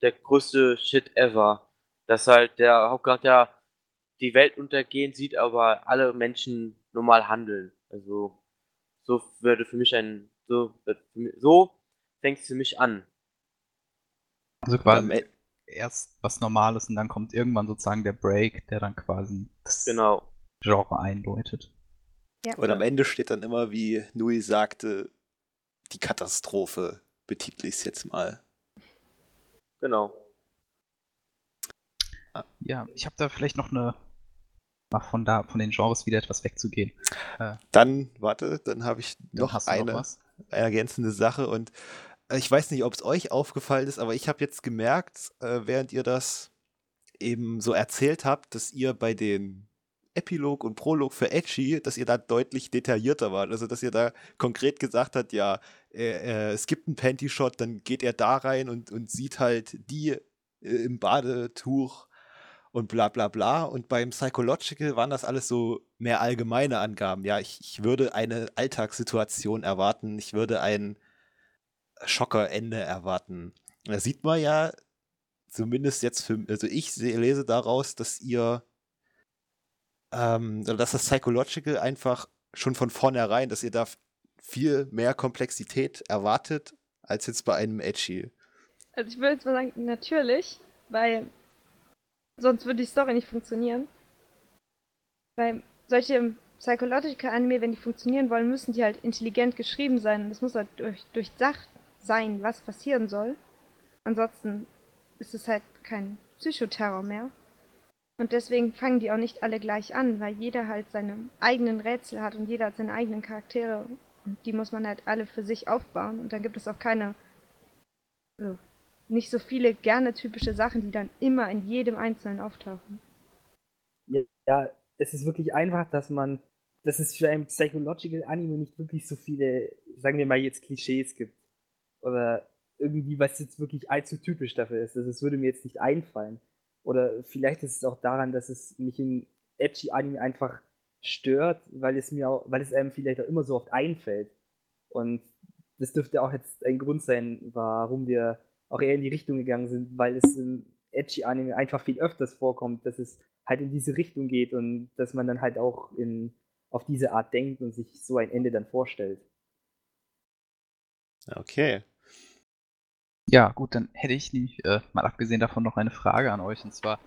der größte Shit ever dass halt der Hauptcharakter die Welt untergehen sieht, aber alle Menschen normal handeln. Also so würde für mich ein so mich- so fängt es für mich an. Also quasi E- erst was Normales und dann kommt irgendwann sozusagen der Break, der dann quasi das Genau. Genre einläutet. Ja. Und am Ende steht dann immer, wie Nui sagte, die Katastrophe, betitel ich es jetzt mal. Genau. Ja, ich habe da vielleicht noch eine, von da, von den Genres wieder etwas wegzugehen. Äh, Dann, warte, dann habe ich dann noch eine. noch was? ergänzende Sache und ich weiß nicht, ob es euch aufgefallen ist, aber ich habe jetzt gemerkt, äh, während ihr das eben so erzählt habt, dass ihr bei den Epilog und Prolog für Edgy, dass ihr da deutlich detaillierter wart. Also, dass ihr da konkret gesagt habt, ja, äh, äh, es gibt einen Panty-Shot, dann geht er da rein und, und sieht halt die äh, im Badetuch und bla bla bla. Und beim Psychological waren das alles so mehr allgemeine Angaben. Ja, ich, ich würde eine Alltagssituation erwarten, ich würde ein Schockerende erwarten. Da sieht man ja, zumindest jetzt für, also ich lese daraus, dass ihr, ähm, dass das Psychological einfach schon von vornherein, dass ihr da viel mehr Komplexität erwartet, als jetzt bei einem Edgy. Also ich würde jetzt mal sagen, natürlich, weil sonst würde die Story nicht funktionieren. Weil solche Psychological Anime, wenn die funktionieren wollen, müssen die halt intelligent geschrieben sein. Es muss halt durch, durchdacht sein, was passieren soll. Ansonsten ist es halt kein Psychoterror mehr. Und deswegen fangen die auch nicht alle gleich an, weil jeder halt seine eigenen Rätsel hat und jeder hat seine eigenen Charaktere. Und die muss man halt alle für sich aufbauen. Und dann gibt es auch keine, also nicht so viele gerne typische Sachen, die dann immer in jedem Einzelnen auftauchen. Ja, es ist wirklich einfach, dass man, dass es für ein Psychological Anime nicht wirklich so viele, sagen wir mal jetzt Klischees gibt. Oder irgendwie, was jetzt wirklich allzu typisch dafür ist. Also es würde mir jetzt nicht einfallen. Oder vielleicht ist es auch daran, dass es mich in edgy Anime einfach stört, weil es mir auch, weil es einem vielleicht auch immer so oft einfällt. Und das dürfte auch jetzt ein Grund sein, warum wir auch eher in die Richtung gegangen sind, weil es in edgy Anime einfach viel öfters vorkommt, dass es halt in diese Richtung geht und dass man dann halt auch in, auf diese Art denkt und sich so ein Ende dann vorstellt. Okay. Ja, gut, dann hätte ich nämlich äh, mal abgesehen davon noch eine Frage an euch. Und zwar,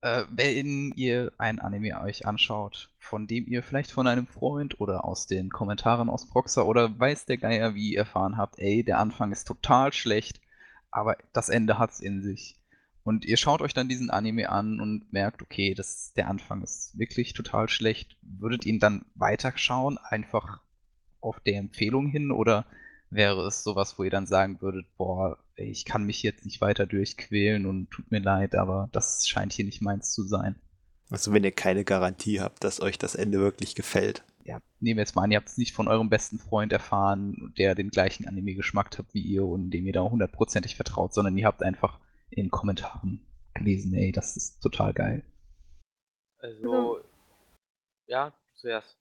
äh, wenn ihr ein Anime euch anschaut, von dem ihr vielleicht von einem Freund oder aus den Kommentaren aus Proxer oder weiß der Geier wie erfahren habt, ey, der Anfang ist total schlecht, aber das Ende hat's in sich. Und ihr schaut euch dann diesen Anime an und merkt, okay, das, der Anfang ist wirklich total schlecht. Würdet ihr ihn dann weiterschauen, einfach auf der Empfehlung hin oder wäre es sowas, wo ihr dann sagen würdet, boah, ich kann mich jetzt nicht weiter durchquälen und tut mir leid, aber das scheint hier nicht meins zu sein. Also wenn ihr keine Garantie habt, dass euch das Ende wirklich gefällt. Ja, nehmen wir jetzt mal an, ihr habt es nicht von eurem besten Freund erfahren, der den gleichen Anime-Geschmack hat wie ihr und dem ihr da hundertprozentig vertraut, sondern ihr habt einfach in den Kommentaren gelesen, ey, das ist total geil. Also, ja, zuerst.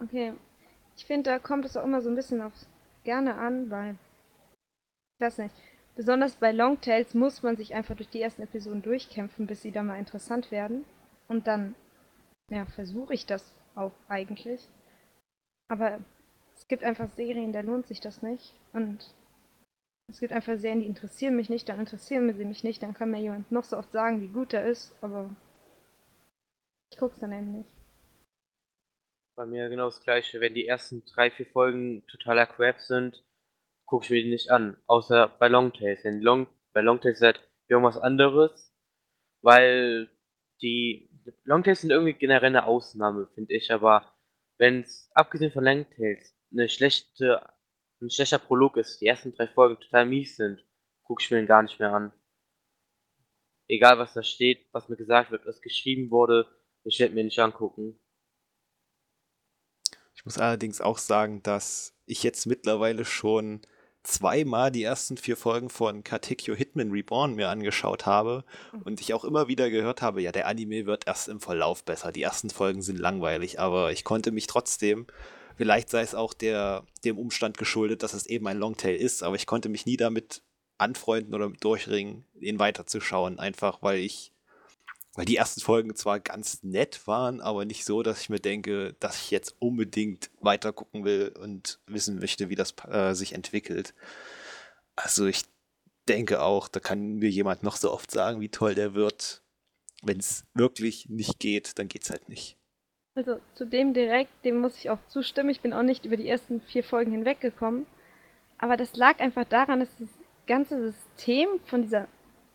Okay. Ich finde, da kommt es auch immer so ein bisschen aufs gerne an, weil, ich weiß nicht, besonders bei Longtails muss man sich einfach durch die ersten Episoden durchkämpfen, bis sie dann mal interessant werden. Und dann, ja, versuche ich das auch eigentlich. Aber es gibt einfach Serien, da lohnt sich das nicht. Und es gibt einfach Serien, die interessieren mich nicht, dann interessieren sie mich nicht, dann kann mir jemand noch so oft sagen, wie gut er ist, aber ich guck's dann eben nicht. Bei mir genau das gleiche. Wenn die ersten drei, vier Folgen totaler Crap sind, gucke ich mir die nicht an. Außer bei Longtails. Denn Long, bei Longtails ist halt irgendwas anderes, weil die Longtails sind irgendwie generell eine Ausnahme, finde ich. Aber wenn es abgesehen von Longtails eine schlechte, ein schlechter Prolog ist, die ersten drei Folgen total mies sind, gucke ich mir den gar nicht mehr an. Egal was da steht, was mir gesagt wird, was geschrieben wurde, ich werde mir nicht angucken. Ich muss allerdings auch sagen, dass ich jetzt mittlerweile schon zweimal die ersten vier Folgen von Katekyo Hitman Reborn mir angeschaut habe Mhm. und ich auch immer wieder gehört habe, ja, der Anime wird erst im Verlauf besser. Die ersten Folgen sind langweilig, aber ich konnte mich trotzdem, vielleicht sei es auch der, dem Umstand geschuldet, dass es eben ein Longtail ist, aber ich konnte mich nie damit anfreunden oder durchringen, ihn weiterzuschauen, einfach weil ich weil die ersten Folgen zwar ganz nett waren, aber nicht so, dass ich mir denke, dass ich jetzt unbedingt weiter gucken will und wissen möchte, wie das äh, sich entwickelt. Also ich denke auch, da kann mir jemand noch so oft sagen, wie toll der wird. Wenn es wirklich nicht geht, dann geht's halt nicht. Also zu dem direkt, dem muss ich auch zustimmen. Ich bin auch nicht über die ersten vier Folgen hinweggekommen. Aber das lag einfach daran, dass das ganze System von dieser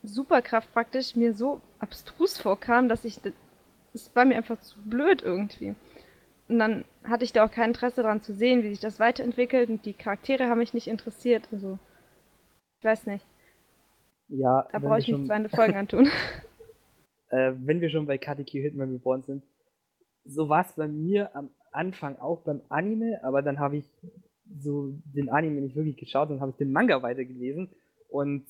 Superkraft praktisch mir so abstrus vorkam, dass ich. Es war mir einfach zu blöd irgendwie. Und dann hatte ich da auch kein Interesse daran zu sehen, wie sich das weiterentwickelt und die Charaktere haben mich nicht interessiert. Also, ich weiß nicht. Ja, Da brauche ich nicht zwei Folgen antun. äh, wenn wir schon bei Katekyo Hitman Reborn sind, so war es bei mir am Anfang auch beim Anime, aber dann habe ich so den Anime nicht wirklich geschaut, dann habe ich den Manga weitergelesen und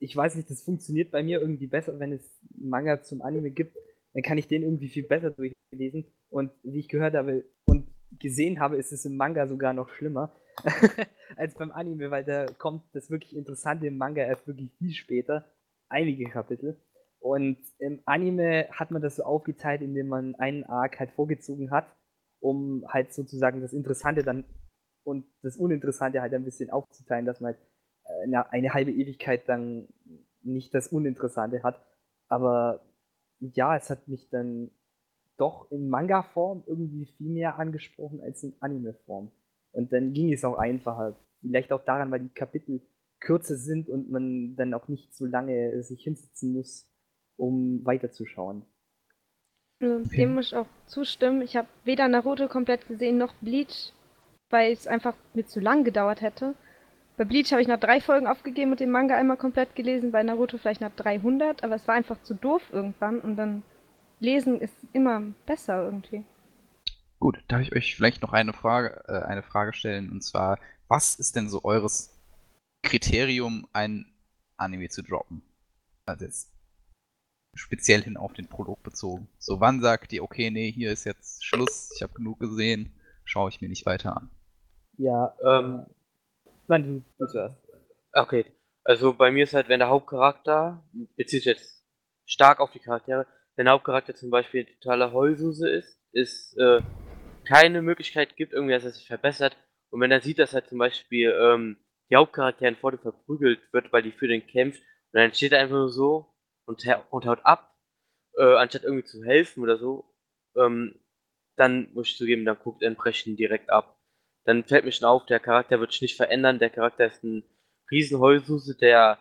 ich weiß nicht, das funktioniert bei mir irgendwie besser, wenn es Manga zum Anime gibt, dann kann ich den irgendwie viel besser durchlesen und wie ich gehört habe und gesehen habe, ist es im Manga sogar noch schlimmer als beim Anime, weil da kommt das wirklich Interessante im Manga erst wirklich viel später, einige Kapitel. Und im Anime hat man das so aufgeteilt, indem man einen Arc halt vorgezogen hat, um halt sozusagen das Interessante dann und das Uninteressante halt ein bisschen aufzuteilen, dass man halt eine, eine halbe Ewigkeit dann nicht das Uninteressante hat. Aber ja, es hat mich dann doch in Manga-Form irgendwie viel mehr angesprochen als in Anime-Form. Und dann ging es auch einfacher. Vielleicht auch daran, weil die Kapitel kürzer sind und man dann auch nicht so lange sich hinsetzen muss, um weiterzuschauen. Also. Dem muss ich auch zustimmen. Ich habe weder Naruto komplett gesehen noch Bleach, weil es einfach mir zu lang gedauert hätte. Bei Bleach habe ich nach drei Folgen aufgegeben und den Manga einmal komplett gelesen, bei Naruto vielleicht nach 300, aber es war einfach zu doof irgendwann und dann lesen ist immer besser irgendwie. Gut, darf ich euch vielleicht noch eine Frage, äh, eine Frage stellen? Und zwar, was ist denn so eures Kriterium, ein Anime zu droppen? Also jetzt speziell hin auf den Prolog bezogen. So, wann sagt ihr, okay, nee, hier ist jetzt Schluss, ich habe genug gesehen, schaue ich mir nicht weiter an. Ja, Ähm, nein, du, zuerst. Okay, also bei mir ist halt, wenn der Hauptcharakter, bezieht sich jetzt stark auf die Charaktere, wenn der Hauptcharakter zum Beispiel eine totale Heulsuse ist, ist äh, keine Möglichkeit gibt, irgendwie, dass er sich verbessert. Und wenn er sieht, dass halt zum Beispiel ähm, die Hauptcharakterin vor dem verprügelt wird, weil die für den kämpft, und dann steht er einfach nur so und, und haut ab, äh, anstatt irgendwie zu helfen oder so, ähm, dann muss ich zugeben, dann guckt Entbrechen direkt ab. Dann fällt mir schon auf, der Charakter wird sich nicht verändern, der Charakter ist ein Riesenheulsuse, der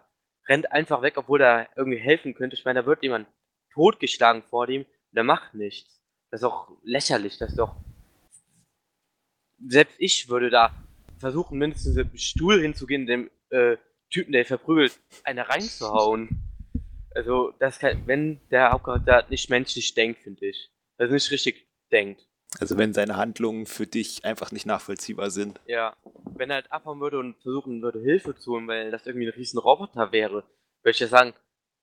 rennt einfach weg, obwohl er irgendwie helfen könnte. Ich meine, da wird jemand totgeschlagen vor dem und der macht nichts. Das ist auch lächerlich, das ist doch. Selbst ich würde da versuchen, mindestens dem Stuhl hinzugehen, dem äh, Typen, der verprügelt, eine reinzuhauen. Also, das kann, wenn der Hauptcharakter nicht menschlich denkt, finde ich. Also nicht richtig denkt. Also wenn seine Handlungen für dich einfach nicht nachvollziehbar sind. Ja, wenn er halt abhauen würde und versuchen würde, Hilfe zu holen, weil das irgendwie ein riesen Roboter wäre, würde ich ja sagen,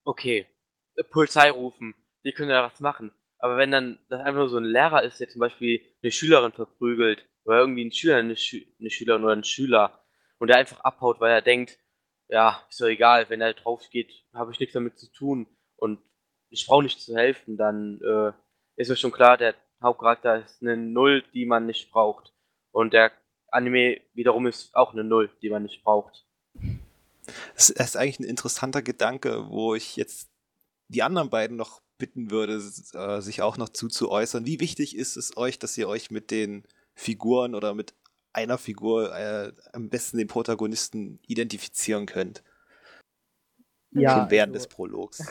okay, Polizei rufen, die können ja was machen. Aber wenn dann das einfach nur so ein Lehrer ist, der zum Beispiel eine Schülerin verprügelt, oder irgendwie ein Schüler, eine, Schü eine Schülerin oder ein Schüler, und der einfach abhaut, weil er denkt, ja, ist doch egal, wenn er drauf geht, habe ich nichts damit zu tun und ich brauche nicht zu helfen, dann äh, ist mir schon klar, der Hauptcharakter ist eine Null, die man nicht braucht. Und der Anime wiederum ist auch eine Null, die man nicht braucht. Das ist eigentlich ein interessanter Gedanke, wo ich jetzt die anderen beiden noch bitten würde, äh, sich auch noch zuzuäußern. Wie wichtig ist es euch, dass ihr euch mit den Figuren oder mit einer Figur äh, am besten den Protagonisten identifizieren könnt? Ja, Schon während also- des Prologs.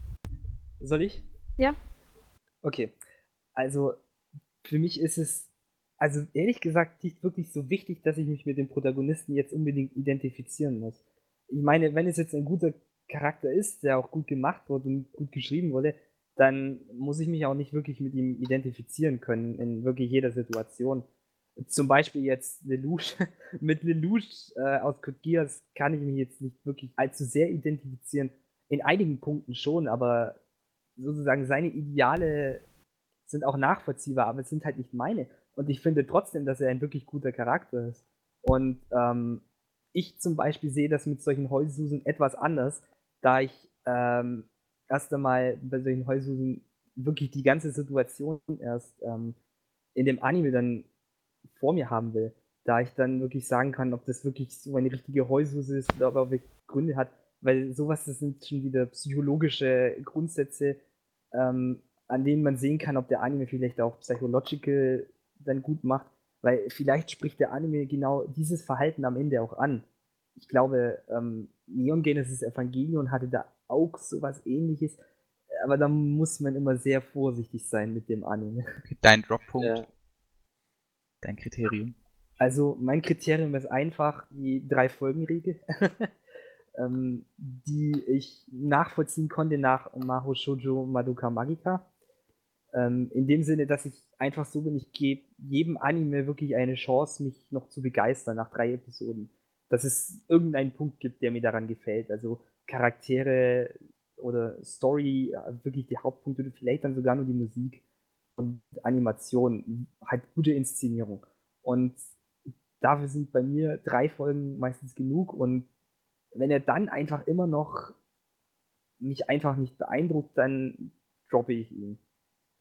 Soll ich? Ja. Okay. Also, für mich ist es, also ehrlich gesagt, nicht wirklich so wichtig, dass ich mich mit dem Protagonisten jetzt unbedingt identifizieren muss. Ich meine, wenn es jetzt ein guter Charakter ist, der auch gut gemacht wurde und gut geschrieben wurde, dann muss ich mich auch nicht wirklich mit ihm identifizieren können in wirklich jeder Situation. Zum Beispiel jetzt Lelouch. mit Lelouch äh, aus Code Geass kann ich mich jetzt nicht wirklich allzu sehr identifizieren. In einigen Punkten schon, aber sozusagen seine Ideale sind auch nachvollziehbar, aber es sind halt nicht meine. Und ich finde trotzdem, dass er ein wirklich guter Charakter ist. Und ähm, ich zum Beispiel sehe das mit solchen Heulsusen etwas anders, da ich ähm, erst einmal bei solchen Heulsusen wirklich die ganze Situation erst ähm, in dem Anime dann vor mir haben will. Da ich dann wirklich sagen kann, ob das wirklich so eine richtige Heulsuse ist oder ob er Gründe hat. Weil sowas, das sind schon wieder psychologische Grundsätze, ähm, an denen man sehen kann, ob der Anime vielleicht auch psychological dann gut macht. Weil vielleicht spricht der Anime genau dieses Verhalten am Ende auch an. Ich glaube, ähm, Neon Genesis Evangelion hatte da auch sowas ähnliches. Aber da muss man immer sehr vorsichtig sein mit dem Anime. Dein Droppunkt, Ja. dein Kriterium. Also mein Kriterium ist einfach die drei Folgenregel, ähm, die ich nachvollziehen konnte nach Maho Shoujo Madoka Magica. Ähm, in dem Sinne, dass ich einfach so bin, ich gebe jedem Anime wirklich eine Chance, mich noch zu begeistern nach drei Episoden. Dass es irgendeinen Punkt gibt, der mir daran gefällt. Also Charaktere oder Story, äh, wirklich die Hauptpunkte, vielleicht dann sogar nur die Musik und Animation, halt gute Inszenierung. Und dafür sind bei mir drei Folgen meistens genug. Und wenn er dann einfach immer noch mich einfach nicht beeindruckt, dann droppe ich ihn.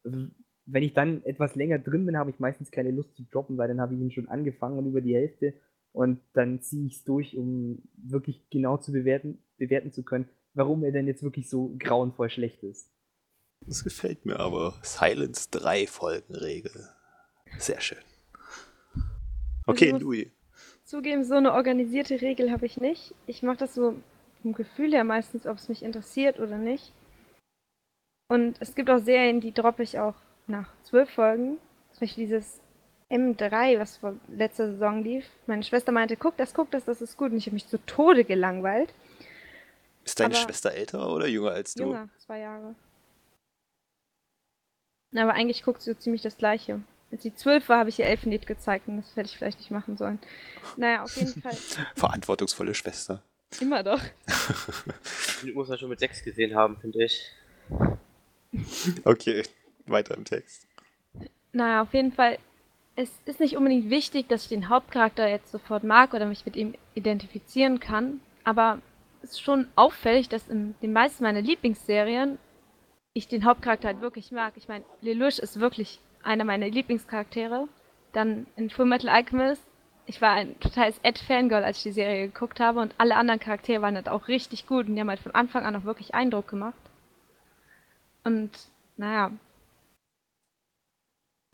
Also, wenn ich dann etwas länger drin bin, habe ich meistens keine Lust zu droppen, weil dann habe ich ihn schon angefangen und über die Hälfte und dann ziehe ich es durch, um wirklich genau zu bewerten, bewerten zu können, warum er denn jetzt wirklich so grauenvoll schlecht ist. Das gefällt mir aber. Silence 3 Folgenregel. Sehr schön. Okay, Also- Louis. Zugeben, so eine organisierte Regel habe ich nicht. Ich mache das so vom Gefühl her meistens, ob es mich interessiert oder nicht. Und es gibt auch Serien, die droppe ich auch nach zwölf Folgen. Zum Beispiel dieses M3, was vor letzter Saison lief. Meine Schwester meinte, guck das, guck das, das ist gut. Und ich habe mich zu Tode gelangweilt. Ist deine Aber- Schwester älter oder jünger als du? Jünger, zwei Jahre. Aber eigentlich guckt sie so ziemlich das Gleiche. Als sie zwölf war, habe ich ihr Elfenlied gezeigt und das hätte ich vielleicht nicht machen sollen. Naja, auf jeden Fall. Verantwortungsvolle Schwester. Immer doch. Die muss man schon mit sechs gesehen haben, finde ich. Okay, weiter im Text. Naja, auf jeden Fall. Es ist nicht unbedingt wichtig, dass ich den Hauptcharakter jetzt sofort mag oder mich mit ihm identifizieren kann, aber es ist schon auffällig, dass in den meisten meiner Lieblingsserien ich den Hauptcharakter halt wirklich mag. Ich meine, Lelouch ist wirklich einer meiner Lieblingscharaktere. Dann in Full Metal Alchemist, ich war ein totales Ed-Fangirl, als ich die Serie geguckt habe und alle anderen Charaktere waren halt auch richtig gut und die haben halt von Anfang an auch wirklich Eindruck gemacht. Und naja,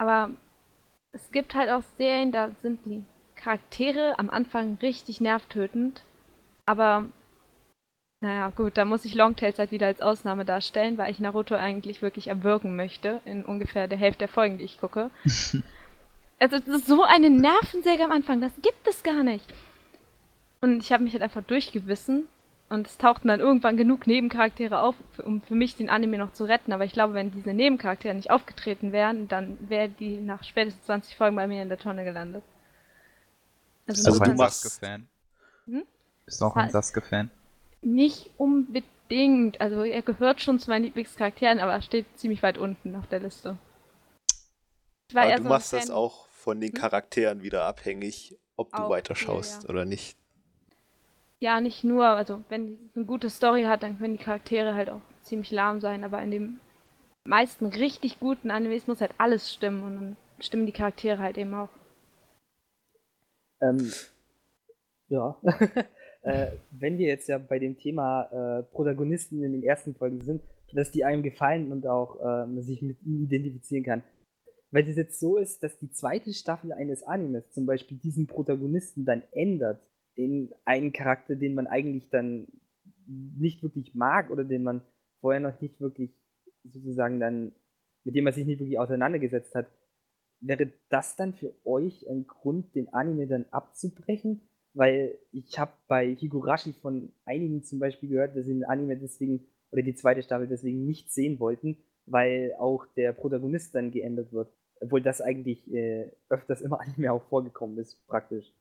aber es gibt halt auch Serien, da sind die Charaktere am Anfang richtig nervtötend. Aber naja, gut, da muss ich Longtails halt wieder als Ausnahme darstellen, weil ich Naruto eigentlich wirklich erwürgen möchte in ungefähr der Hälfte der Folgen, die ich gucke. also das ist so eine Nervensäge am Anfang, das gibt es gar nicht. Und ich habe mich halt einfach durchgewissen und es tauchten dann irgendwann genug Nebencharaktere auf, um für mich den Anime noch zu retten. Aber ich glaube, wenn diese Nebencharaktere nicht aufgetreten wären, dann wäre die nach spätestens 20 Folgen bei mir in der Tonne gelandet. Also Bist du auch ein machst- Sasuke-Fan. Hm? Bist auch ein. Sasuke-Fan. Nicht unbedingt. Also er gehört schon zu meinen Lieblingscharakteren, aber er steht ziemlich weit unten auf der Liste. Ich war Aber eher du so machst das auch von den Hm? Charakteren wieder abhängig, ob du Auch, weiterschaust ja, ja. oder nicht. Ja, nicht nur. Also wenn eine gute Story hat, dann können die Charaktere halt auch ziemlich lahm sein. Aber in den meisten richtig guten Animes muss halt alles stimmen und dann stimmen die Charaktere halt eben auch. Ähm, ja. äh, wenn wir jetzt ja bei dem Thema äh, Protagonisten in den ersten Folgen sind, dass die einem gefallen und auch äh, man sich mit ihnen identifizieren kann. Weil es jetzt so ist, dass die zweite Staffel eines Animes zum Beispiel diesen Protagonisten dann ändert in einen Charakter, den man eigentlich dann nicht wirklich mag oder den man vorher noch nicht wirklich sozusagen dann, mit dem man sich nicht wirklich auseinandergesetzt hat, wäre das dann für euch ein Grund, den Anime dann abzubrechen? Weil ich habe bei Higurashi von einigen zum Beispiel gehört, dass sie den Anime deswegen oder die zweite Staffel deswegen nicht sehen wollten, weil auch der Protagonist dann geändert wird. Obwohl das eigentlich äh, öfters im Anime auch vorgekommen ist, praktisch.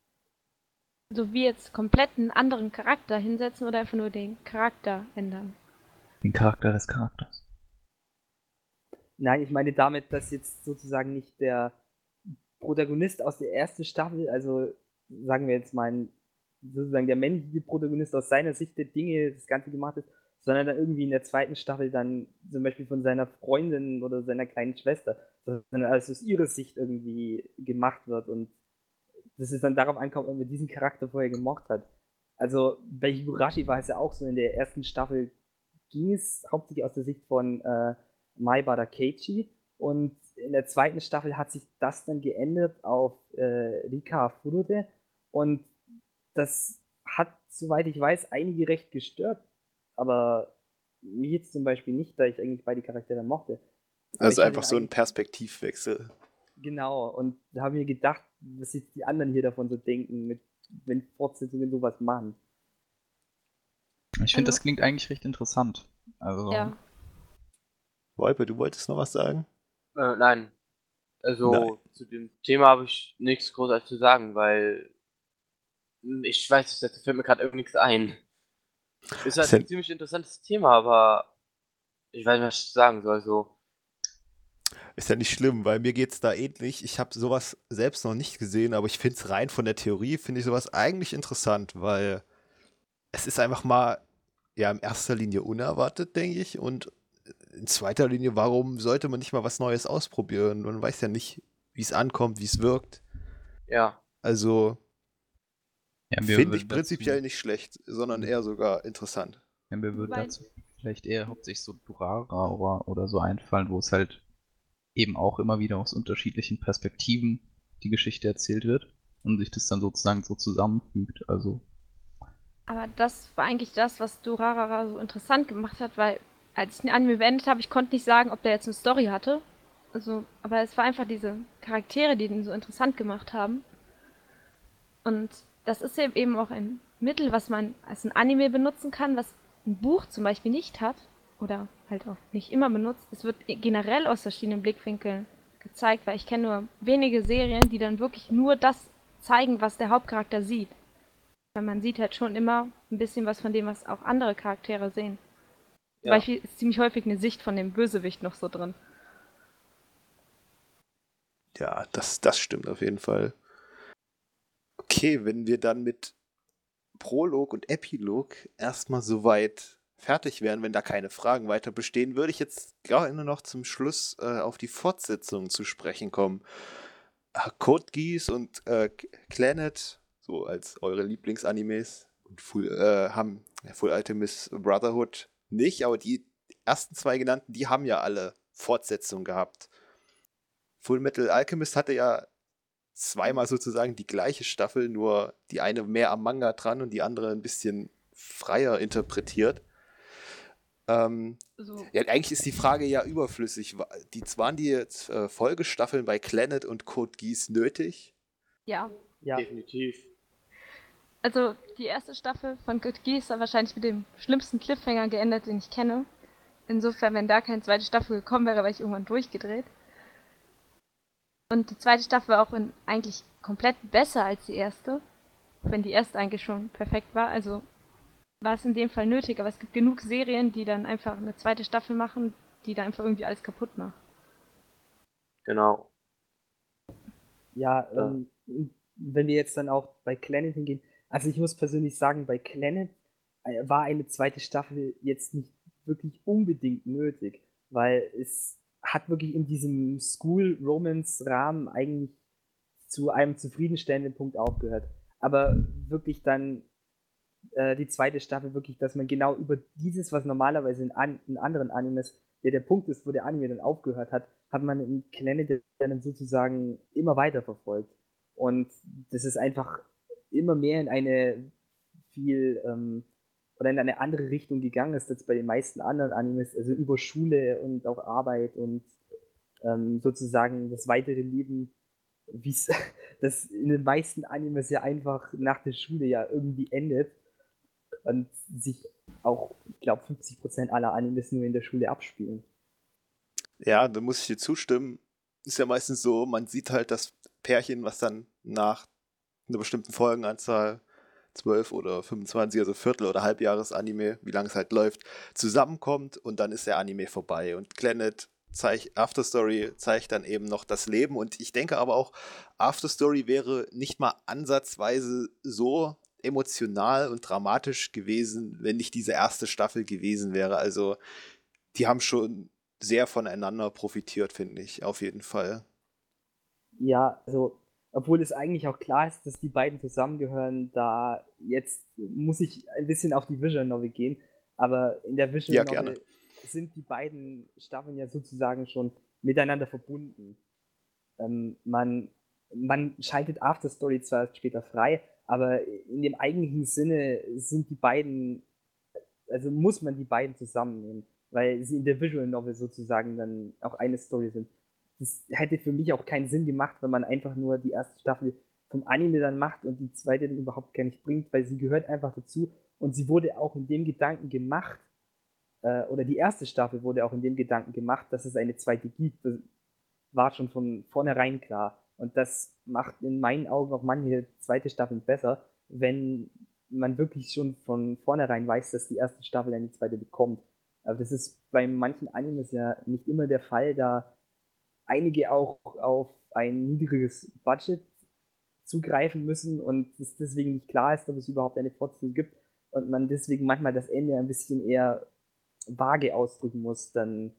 So wie jetzt komplett einen anderen Charakter hinsetzen oder einfach nur den Charakter ändern. Den Charakter des Charakters. Nein, ich meine damit, dass jetzt sozusagen nicht der Protagonist aus der ersten Staffel, also sagen wir jetzt mal, sozusagen der männliche Protagonist aus seiner Sicht der Dinge das Ganze gemacht ist, sondern dann irgendwie in der zweiten Staffel dann zum Beispiel von seiner Freundin oder seiner kleinen Schwester, sondern alles aus ihrer Sicht irgendwie gemacht wird und dass es dann darauf ankommt, ob man diesen Charakter vorher gemocht hat. Also bei Higurashi war es ja auch so, in der ersten Staffel ging es hauptsächlich aus der Sicht von äh, Maibara Keiichi und in der zweiten Staffel hat sich das dann geändert auf äh, Rika Furude und das hat, soweit ich weiß, einige recht gestört, aber mich jetzt zum Beispiel nicht, da ich eigentlich beide Charaktere mochte. Aber Also einfach so ein Perspektivwechsel. Genau, und da haben wir gedacht, was jetzt die anderen hier davon so denken, mit, wenn Fortsetzungen sowas machen. Ich finde, das klingt eigentlich recht interessant. Also, Ja. Wolpe, du wolltest noch was sagen? Äh, nein. Also Nein. zu dem Thema habe ich nichts großartig zu sagen, weil hm, ich weiß nicht, da fällt mir gerade irgendwie nichts ein. Ist halt ein ziemlich interessantes Thema, aber ich weiß nicht, was ich sagen soll. So. Ist ja nicht schlimm, weil mir geht's da ähnlich. Ich habe sowas selbst noch nicht gesehen, aber ich finde es rein von der Theorie, finde ich sowas eigentlich interessant, weil es ist einfach mal, ja, in erster Linie unerwartet, denke ich, und in zweiter Linie, warum sollte man nicht mal was Neues ausprobieren? Man weiß ja nicht, wie es ankommt, wie es wirkt. Ja. Also ja, finde ich prinzipiell dazu, nicht schlecht, sondern eher sogar interessant. Ja, mir würde dazu vielleicht eher hauptsächlich so Durara oder, oder so einfallen, wo es halt eben auch immer wieder aus unterschiedlichen Perspektiven die Geschichte erzählt wird und sich das dann sozusagen so zusammenfügt. Also, Aber das war eigentlich das, was Durarara so interessant gemacht hat, weil als ich den Anime beendet habe, ich konnte nicht sagen, ob der jetzt eine Story hatte. Also, aber es war einfach diese Charaktere, die den so interessant gemacht haben. Und das ist eben auch ein Mittel, was man als ein Anime benutzen kann, was ein Buch zum Beispiel nicht hat. Oder halt auch nicht immer benutzt. Es wird generell aus verschiedenen Blickwinkeln gezeigt, weil ich kenne nur wenige Serien, die dann wirklich nur das zeigen, was der Hauptcharakter sieht. Weil man sieht halt schon immer ein bisschen was von dem, was auch andere Charaktere sehen. Zum Ja. Beispiel ist ziemlich häufig eine Sicht von dem Bösewicht noch so drin. Ja, das, das stimmt auf jeden Fall. Okay, wenn wir dann mit Prolog und Epilog erstmal soweit fertig wären, wenn da keine Fragen weiter bestehen, würde ich jetzt gerne noch zum Schluss äh, auf die Fortsetzung zu sprechen kommen. Äh, Code Geass und äh, Clanet, so als eure Lieblingsanimes, und Full, äh, haben Full Alchemist Brotherhood nicht, aber die ersten zwei genannten, die haben ja alle Fortsetzungen gehabt. Full Metal Alchemist hatte ja zweimal sozusagen die gleiche Staffel, nur die eine mehr am Manga dran und die andere ein bisschen freier interpretiert. Ähm, So, ja, eigentlich ist die Frage ja überflüssig. Die, waren die jetzt, äh, Folgestaffeln bei Planet und Code Geass nötig? ja. Ja, Definitiv. Also die erste Staffel von Good Geass war wahrscheinlich mit dem schlimmsten Cliffhanger geendet, den ich kenne. Insofern, wenn da keine zweite Staffel gekommen wäre, wäre ich irgendwann durchgedreht. Und die zweite Staffel war auch in, eigentlich komplett besser als die erste. Wenn die erste eigentlich schon perfekt war. Also war es in dem Fall nötig. Aber es gibt genug Serien, die dann einfach eine zweite Staffel machen, die da einfach irgendwie alles kaputt macht. Genau. ja, Ja. ähm, wenn wir jetzt dann auch bei Planet hingehen, also ich muss persönlich sagen, bei Planet äh, war eine zweite Staffel jetzt nicht wirklich unbedingt nötig, weil es hat wirklich in diesem School-Romance-Rahmen eigentlich zu einem zufriedenstellenden Punkt aufgehört. Aber wirklich dann äh, die zweite Staffel wirklich, dass man genau über dieses, was normalerweise in, an, in anderen Animes der der Punkt ist, wo der Anime dann aufgehört hat, hat man in Planet dann sozusagen immer weiter verfolgt. Und das ist einfach immer mehr in eine viel ähm, oder in eine andere Richtung gegangen ist als bei den meisten anderen Animes, also über Schule und auch Arbeit und ähm, sozusagen das weitere Leben, wie es das in den meisten Animes ja einfach nach der Schule ja irgendwie endet und sich auch, ich glaube, 50% aller Animes nur in der Schule abspielen. Ja, da muss ich dir zustimmen. Ist ja meistens so, man sieht halt das Pärchen, was dann nach einer bestimmten Folgenanzahl 12 oder 25, also Viertel- oder Halbjahres-Anime, wie lange es halt läuft, zusammenkommt und dann ist der Anime vorbei. Und Planet zeigt, Afterstory zeigt dann eben noch das Leben. Und ich denke aber auch, Afterstory wäre nicht mal ansatzweise so emotional und dramatisch gewesen, wenn nicht diese erste Staffel gewesen wäre. Also die haben schon sehr voneinander profitiert, finde ich, auf jeden Fall. Ja, also, obwohl es eigentlich auch klar ist, dass die beiden zusammengehören, da jetzt muss ich ein bisschen auf die Visual Novel gehen, aber in der Visual Ja, Novel gerne. sind die beiden Staffeln ja sozusagen schon miteinander verbunden. Ähm, man, man schaltet After Story zwar später frei, aber in dem eigentlichen Sinne sind die beiden, also muss man die beiden zusammennehmen, weil sie in der Visual Novel sozusagen dann auch eine Story sind das hätte für mich auch keinen Sinn gemacht, wenn man einfach nur die erste Staffel vom Anime dann macht und die zweite dann überhaupt gar nicht bringt, weil sie gehört einfach dazu und sie wurde auch in dem Gedanken gemacht, äh, oder die erste Staffel wurde auch in dem Gedanken gemacht, dass es eine zweite gibt. Das war schon von vornherein klar. Und das macht in meinen Augen auch manche zweite Staffeln besser, wenn man wirklich schon von vornherein weiß, dass die erste Staffel eine zweite bekommt. Aber das ist bei manchen Animes ja nicht immer der Fall, da einige auch auf ein niedriges Budget zugreifen müssen und es deswegen nicht klar ist, ob es überhaupt eine Fortsetzung gibt und man deswegen manchmal das Ende ein bisschen eher vage ausdrücken muss, dann,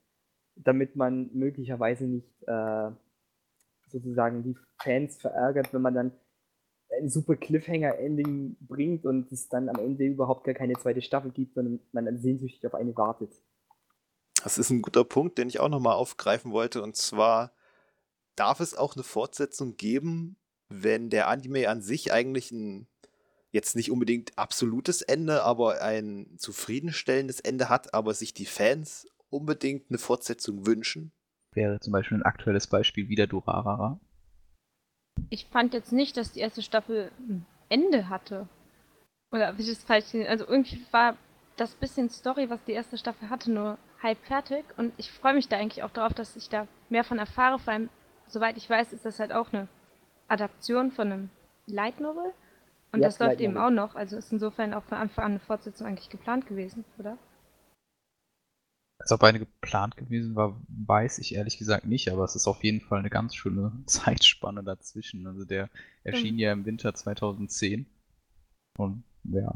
damit man möglicherweise nicht äh, sozusagen die Fans verärgert, wenn man dann ein super Cliffhanger-Ending bringt und es dann am Ende überhaupt gar keine zweite Staffel gibt, sondern man dann sehnsüchtig auf eine wartet. Das ist ein guter Punkt, den ich auch nochmal aufgreifen wollte. Und zwar darf es auch eine Fortsetzung geben, wenn der Anime an sich eigentlich ein jetzt nicht unbedingt absolutes Ende, aber ein zufriedenstellendes Ende hat, aber sich die Fans unbedingt eine Fortsetzung wünschen? Wäre zum Beispiel ein aktuelles Beispiel wieder Durarara. Ich fand jetzt nicht, dass die erste Staffel ein Ende hatte. Oder wie ich das falsch Also irgendwie war das bisschen Story, was die erste Staffel hatte, nur halb fertig. Und ich freue mich da eigentlich auch darauf, dass ich da mehr von erfahre. Vor allem, soweit ich weiß, ist das halt auch eine Adaption von einem Light Novel. Und Ja, das läuft eben auch noch. Also ist insofern auch von Anfang an eine Fortsetzung eigentlich geplant gewesen, oder? Als ob eine geplant gewesen war, weiß ich ehrlich gesagt nicht, aber es ist auf jeden Fall eine ganz schöne Zeitspanne dazwischen. Also der erschien Mhm. ja im Winter 2010. Und ja.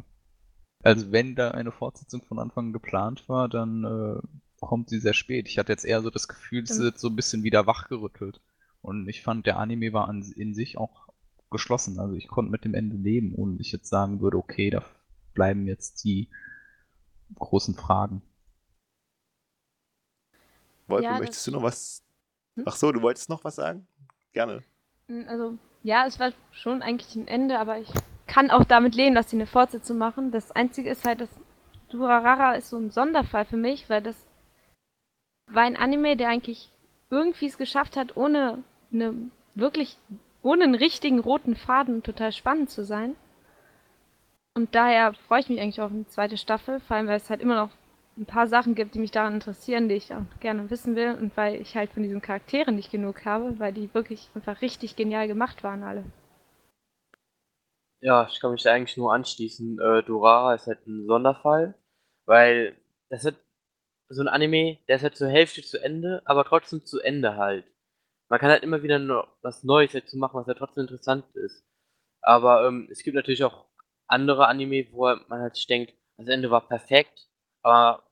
Also wenn da eine Fortsetzung von Anfang an geplant war, dann äh, kommt sie sehr spät. Ich hatte jetzt eher so das Gefühl, Stimmt. wird so ein bisschen wieder wachgerüttelt. Und ich fand, der Anime war an, in sich auch geschlossen. Also ich konnte mit dem Ende leben, ohne dass ich jetzt sagen würde, okay, da bleiben jetzt die großen Fragen. Wolfe, Ja, möchtest du noch was? Hm? Ach so, du wolltest noch was sagen? Gerne. Mm, Also, ja, es war schon eigentlich ein Ende, aber ich kann auch damit leben, dass sie eine Fortsetzung machen. Das Einzige ist halt, dass Durarara ist so ein Sonderfall für mich, weil das war ein Anime, der eigentlich irgendwie es geschafft hat, ohne eine wirklich, ohne einen richtigen roten Faden total spannend zu sein. Und daher freue ich mich eigentlich auf eine zweite Staffel, vor allem weil es halt immer noch ein paar Sachen gibt, die mich daran interessieren, die ich auch gerne wissen will und weil ich halt von diesen Charakteren nicht genug habe, weil die wirklich einfach richtig genial gemacht waren alle. Ja, ich kann mich da eigentlich nur anschließen. Äh, Dorara ist halt ein Sonderfall, weil das hat so ein Anime, der ist halt zur Hälfte zu Ende, aber trotzdem zu Ende halt. Man kann halt immer wieder noch was Neues dazu machen, was halt trotzdem interessant ist. Aber ähm, es gibt natürlich auch andere Anime, wo man halt sich denkt, das Ende war perfekt, aber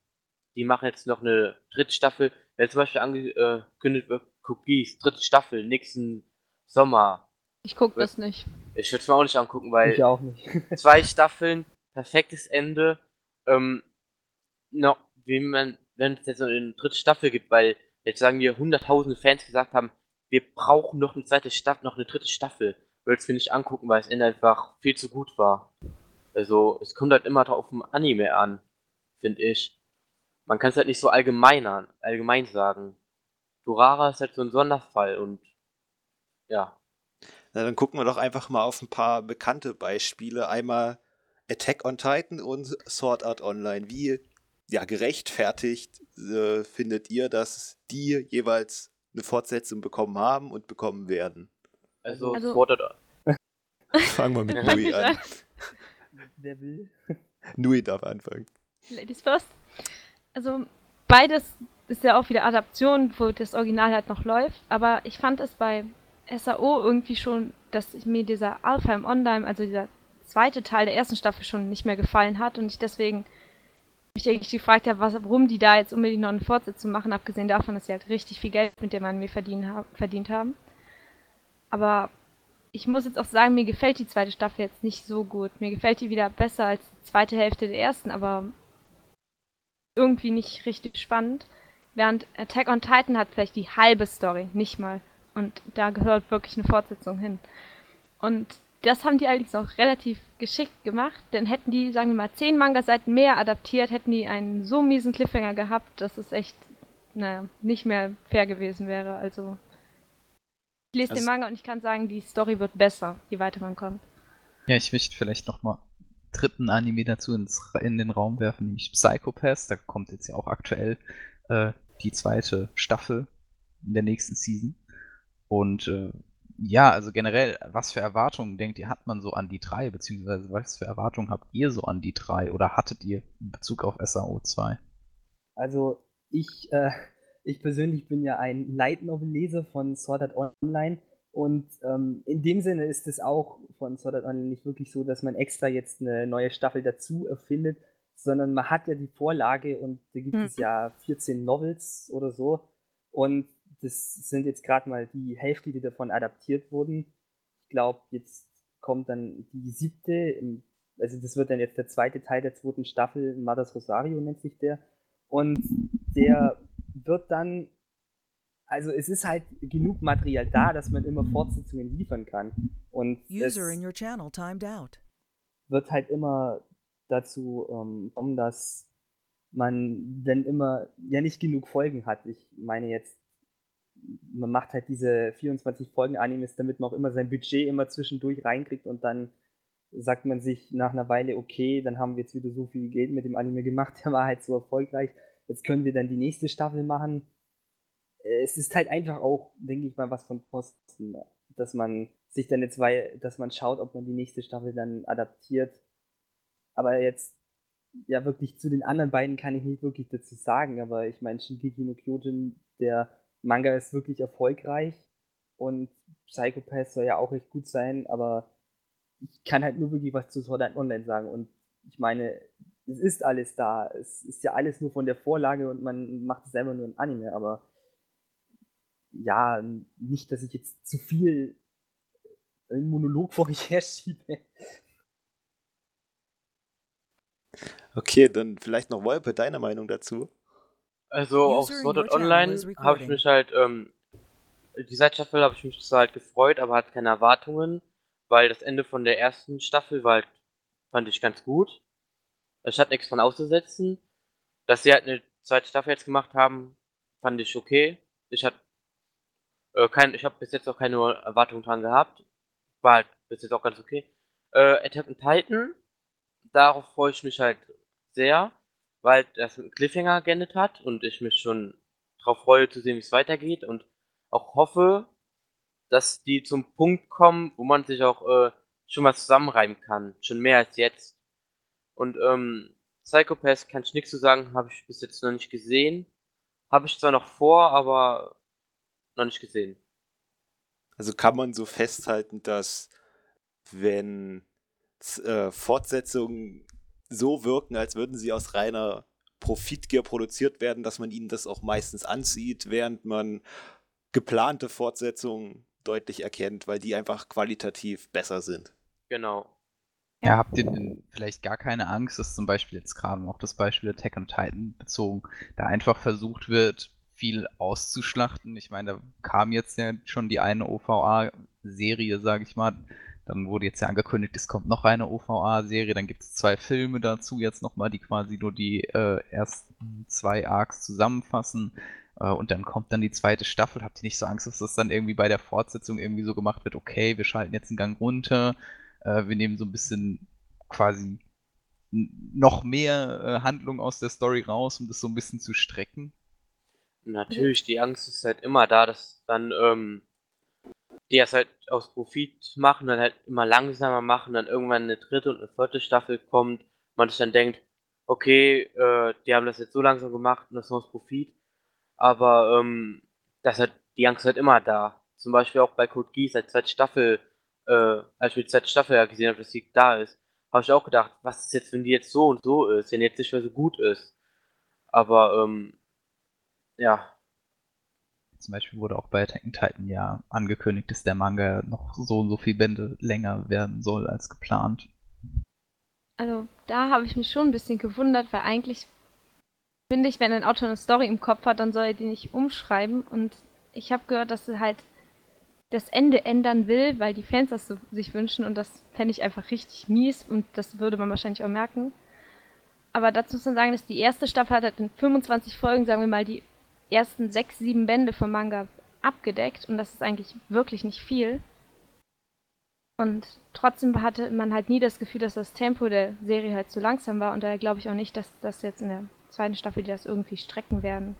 die machen jetzt noch eine dritte Staffel. Wenn zum Beispiel angekündigt wird, Cookies, dritte Staffel, nächsten Sommer. Ich gucke das nicht. Ich würde es mir auch nicht angucken, weil Ich auch nicht. zwei Staffeln, perfektes Ende. Ähm, noch, wie man, wenn es jetzt so eine dritte Staffel gibt, weil jetzt sagen wir hunderttausende Fans gesagt haben, wir brauchen noch eine zweite Staffel, noch eine dritte Staffel. Würde es mir nicht angucken, weil das Ende einfach viel zu gut war. Also, es kommt halt immer drauf auf Anime an, finde ich. Man kann es halt nicht so allgemein, an- allgemein sagen. Durara ist halt so ein Sonderfall und ja. Na, dann gucken wir doch einfach mal auf ein paar bekannte Beispiele. Einmal Attack on Titan und Sword Art Online. Wie ja, gerechtfertigt äh, findet ihr, dass die jeweils eine Fortsetzung bekommen haben und bekommen werden? Also, Also- Sword Art Fangen wir mit Nui an. Wer will? Nui darf anfangen. Ladies first. Also beides ist ja auch wieder Adaption, wo das Original halt noch läuft. Aber ich fand es bei SAO irgendwie schon, dass mir dieser Alfheim Online, also dieser zweite Teil der ersten Staffel schon nicht mehr gefallen hat und ich deswegen mich eigentlich gefragt habe, was, warum die da jetzt unbedingt noch eine Fortsetzung machen, abgesehen davon, dass sie halt richtig viel Geld mit dem Anime verdient, ha verdient haben. Aber ich muss jetzt auch sagen, mir gefällt die zweite Staffel jetzt nicht so gut. Mir gefällt die wieder besser als die zweite Hälfte der ersten, aber irgendwie nicht richtig spannend. Während Attack on Titan hat vielleicht die halbe Story, nicht mal. Und da gehört wirklich eine Fortsetzung hin. Und das haben die allerdings auch relativ geschickt gemacht, denn hätten die, sagen wir mal, zehn Manga-Seiten mehr adaptiert, hätten die einen so miesen Cliffhanger gehabt, dass es echt, naja, nicht mehr fair gewesen wäre. Also, ich lese den Also- Manga und ich kann sagen, die Story wird besser, je weiter man kommt. Ja, ich möchte vielleicht nochmal dritten Anime dazu ins, in den Raum werfen, nämlich Psychopaths. Da kommt jetzt ja auch aktuell äh, die zweite Staffel in der nächsten Season. Und äh, ja, also generell, was für Erwartungen denkt ihr, hat man so an die drei, beziehungsweise was für Erwartungen habt ihr so an die drei oder hattet ihr in Bezug auf SAO 2? Also ich, äh, ich persönlich bin ja ein Light Novel Leser von Sword Art Online und ähm, in dem Sinne ist es auch von Sword Art Online nicht wirklich so, dass man extra jetzt eine neue Staffel dazu erfindet, sondern man hat ja die Vorlage und da gibt Hm. es ja 14 Novels oder so und das sind jetzt gerade mal die Hälfte, die davon adaptiert wurden. Ich glaube, jetzt kommt dann die siebte, im, also das wird dann jetzt der zweite Teil der zweiten Staffel, Mothers Rosario nennt sich der. Und der wird dann, also es ist halt genug Material da, dass man immer Fortsetzungen liefern kann. Und User in your channel timed out. wird halt immer dazu ähm, kommen, dass man dann immer ja nicht genug Folgen hat. Ich meine jetzt, man macht halt diese 24 Folgen Animes, damit man auch immer sein Budget immer zwischendurch reinkriegt und dann sagt man sich nach einer Weile, okay, dann haben wir jetzt wieder so viel Geld mit dem Anime gemacht, der war halt so erfolgreich, jetzt können wir dann die nächste Staffel machen. Es ist halt einfach auch, denke ich mal, was von Posten, dass man sich dann jetzt, weil, dass man schaut, ob man die nächste Staffel dann adaptiert. Aber jetzt, ja, wirklich zu den anderen beiden kann ich nicht wirklich dazu sagen, aber ich meine, Shingeki no Kyojin, der Manga ist wirklich erfolgreich und Psychopath soll ja auch recht gut sein, aber ich kann halt nur wirklich was zu Sword Art Online sagen. Und ich meine, es ist alles da. Es ist ja alles nur von der Vorlage und man macht es selber nur ein Anime, aber ja, nicht, dass ich jetzt zu viel einen Monolog vor mich herschiebe. Okay, dann vielleicht noch Wolpe, deine Meinung dazu? Also auf Sword Art Online habe ich mich halt, ähm, die Staffel habe ich mich zwar halt gefreut, aber hatte keine Erwartungen weil das Ende von der ersten Staffel war halt, fand ich ganz gut. Es hat nichts von auszusetzen. Dass sie halt eine zweite Staffel jetzt gemacht haben, fand ich okay. Ich hatte äh, kein, ich habe bis jetzt auch keine Erwartungen dran gehabt. War halt bis jetzt auch ganz okay. Äh, Attack on Titan, darauf freue ich mich halt sehr, weil das mit Cliffhanger geendet hat und ich mich schon darauf freue zu sehen, wie es weitergeht und auch hoffe, dass die zum Punkt kommen, wo man sich auch äh, schon mal zusammenreimen kann. Schon mehr als jetzt. Und ähm, Psychopath kann ich nichts zu sagen, habe ich bis jetzt noch nicht gesehen. Habe ich zwar noch vor, aber noch nicht gesehen. Also kann man so festhalten, dass wenn äh, Fortsetzungen so wirken, als würden sie aus reiner Profitgier produziert werden, dass man ihnen das auch meistens ansieht, während man geplante Fortsetzungen deutlich erkennt, weil die einfach qualitativ besser sind. Genau. Ja, habt ihr denn vielleicht gar keine Angst, dass zum Beispiel jetzt gerade noch das Beispiel Attack on Titan bezogen, da einfach versucht wird, viel auszuschlachten? Ich meine, da kam jetzt ja schon die eine OVA-Serie, sage ich mal. Dann wurde jetzt ja angekündigt, es kommt noch eine OVA-Serie. Dann gibt es zwei Filme dazu jetzt nochmal, die quasi nur die äh, ersten zwei Arcs zusammenfassen. Äh, und dann kommt dann die zweite Staffel. Habt ihr nicht so Angst, dass das dann irgendwie bei der Fortsetzung irgendwie so gemacht wird, okay, wir schalten jetzt einen Gang runter, äh, wir nehmen so ein bisschen quasi noch mehr äh, Handlung aus der Story raus, um das so ein bisschen zu strecken? Natürlich, die Angst ist halt immer da, dass dann ähm, die das halt aus Profit machen, dann halt immer langsamer machen, dann irgendwann eine dritte und eine vierte Staffel kommt, man sich dann denkt, okay, äh, die haben das jetzt so langsam gemacht und das ist aus Profit aber ähm, das hat, die Angst ist halt immer da. Zum Beispiel auch bei Code Geass als zweite Staffel, äh, als ich die zweite Staffel ja gesehen habe, dass sie da ist, habe ich auch gedacht, was ist jetzt, wenn die jetzt so und so ist, wenn die jetzt nicht mehr so gut ist. Aber, ähm, ja. Zum Beispiel wurde auch bei Attack on Titan ja angekündigt, dass der Manga noch so und so viele Bände länger werden soll als geplant. Also da habe ich mich schon ein bisschen gewundert, weil eigentlich finde ich, wenn ein Autor eine Story im Kopf hat, dann soll er die nicht umschreiben. Und ich habe gehört, dass er halt das Ende ändern will, weil die Fans das so sich wünschen. Und das fände ich einfach richtig mies. Und das würde man wahrscheinlich auch merken. Aber dazu muss man sagen, dass die erste Staffel hat halt in 25 Folgen, sagen wir mal, die ersten sechs, sieben Bände vom Manga abgedeckt. Und das ist eigentlich wirklich nicht viel. Und trotzdem hatte man halt nie das Gefühl, dass das Tempo der Serie halt zu langsam war. Und daher glaube ich auch nicht, dass das jetzt in der zweiten Staffel, die das irgendwie strecken werden.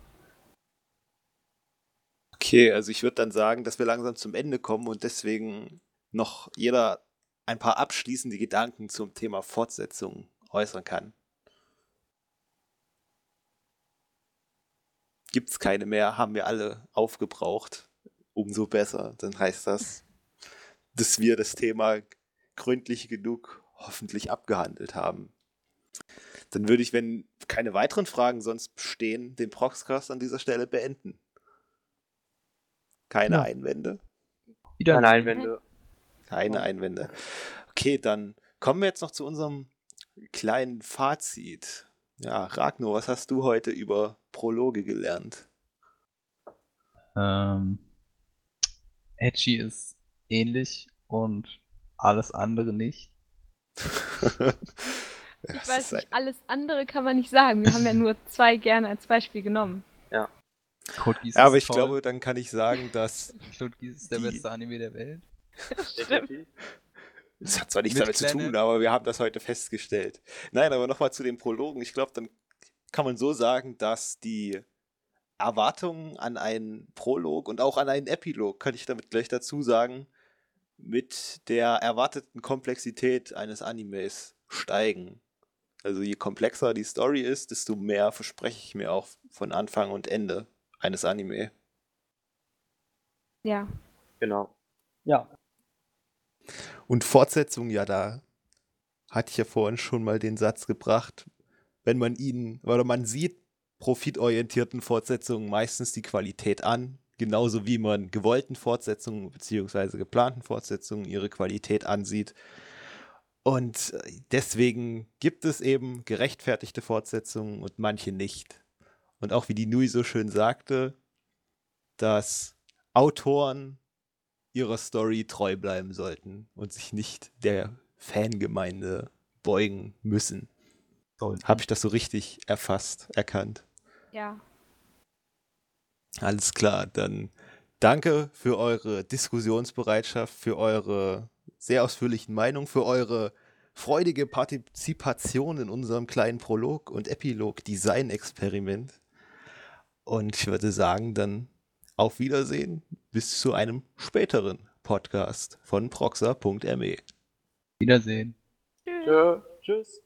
Okay, also ich würde dann sagen, dass wir langsam zum Ende kommen und deswegen noch jeder ein paar abschließende Gedanken zum Thema Fortsetzung äußern kann. Gibt es keine mehr, haben wir alle aufgebraucht. Umso besser. Dann heißt das, dass wir das Thema gründlich genug hoffentlich abgehandelt haben. Dann würde ich, wenn keine weiteren Fragen sonst bestehen, den Proxcast an dieser Stelle beenden. Keine ja. Einwände? Wieder keine Einwände. Keine Einwände. Okay, dann kommen wir jetzt noch zu unserem kleinen Fazit. Ja, Ragnar, was hast du heute über Prologe gelernt? Ähm, Edgy ist ähnlich und alles andere nicht. Ich Das weiß nicht, alles andere kann man nicht sagen. Wir haben ja nur zwei gerne als Beispiel genommen. Geass Ja, aber ich toll. glaube, dann kann ich sagen, dass Code Geass ist der die- beste Anime der Welt. Definitiv. Es hat zwar nichts Mit damit zu tun, aber wir haben das heute festgestellt. Nein, aber nochmal zu den Prologen. Ich glaube, dann kann man so sagen, dass die Erwartungen an einen Prolog und auch an einen Epilog, kann ich damit gleich dazu sagen, mit der erwarteten Komplexität eines Animes steigen. Also je komplexer die Story ist, desto mehr verspreche ich mir auch von Anfang und Ende eines Anime. Ja, Genau. Ja, Und Fortsetzung, ja, da hatte ich ja vorhin schon mal den Satz gebracht, wenn man ihnen, oder man sieht profitorientierten Fortsetzungen meistens die Qualität an, genauso wie man gewollten Fortsetzungen beziehungsweise geplanten Fortsetzungen ihre Qualität ansieht. Und äh, deswegen gibt es eben gerechtfertigte Fortsetzungen und manche nicht. Und auch wie die Nui so schön sagte, dass Autoren ihrer Story treu bleiben sollten und sich nicht der Fangemeinde beugen müssen. Habe ich das so richtig erfasst, erkannt? ja. Alles klar, dann danke für eure Diskussionsbereitschaft, für eure sehr ausführlichen Meinungen, für eure freudige Partizipation in unserem kleinen Prolog und Epilog-Design-Experiment. Und ich würde sagen, dann auf Wiedersehen bis zu einem späteren Podcast von proxa.me. Wiedersehen. Tschüss. Tschö. Tschüss.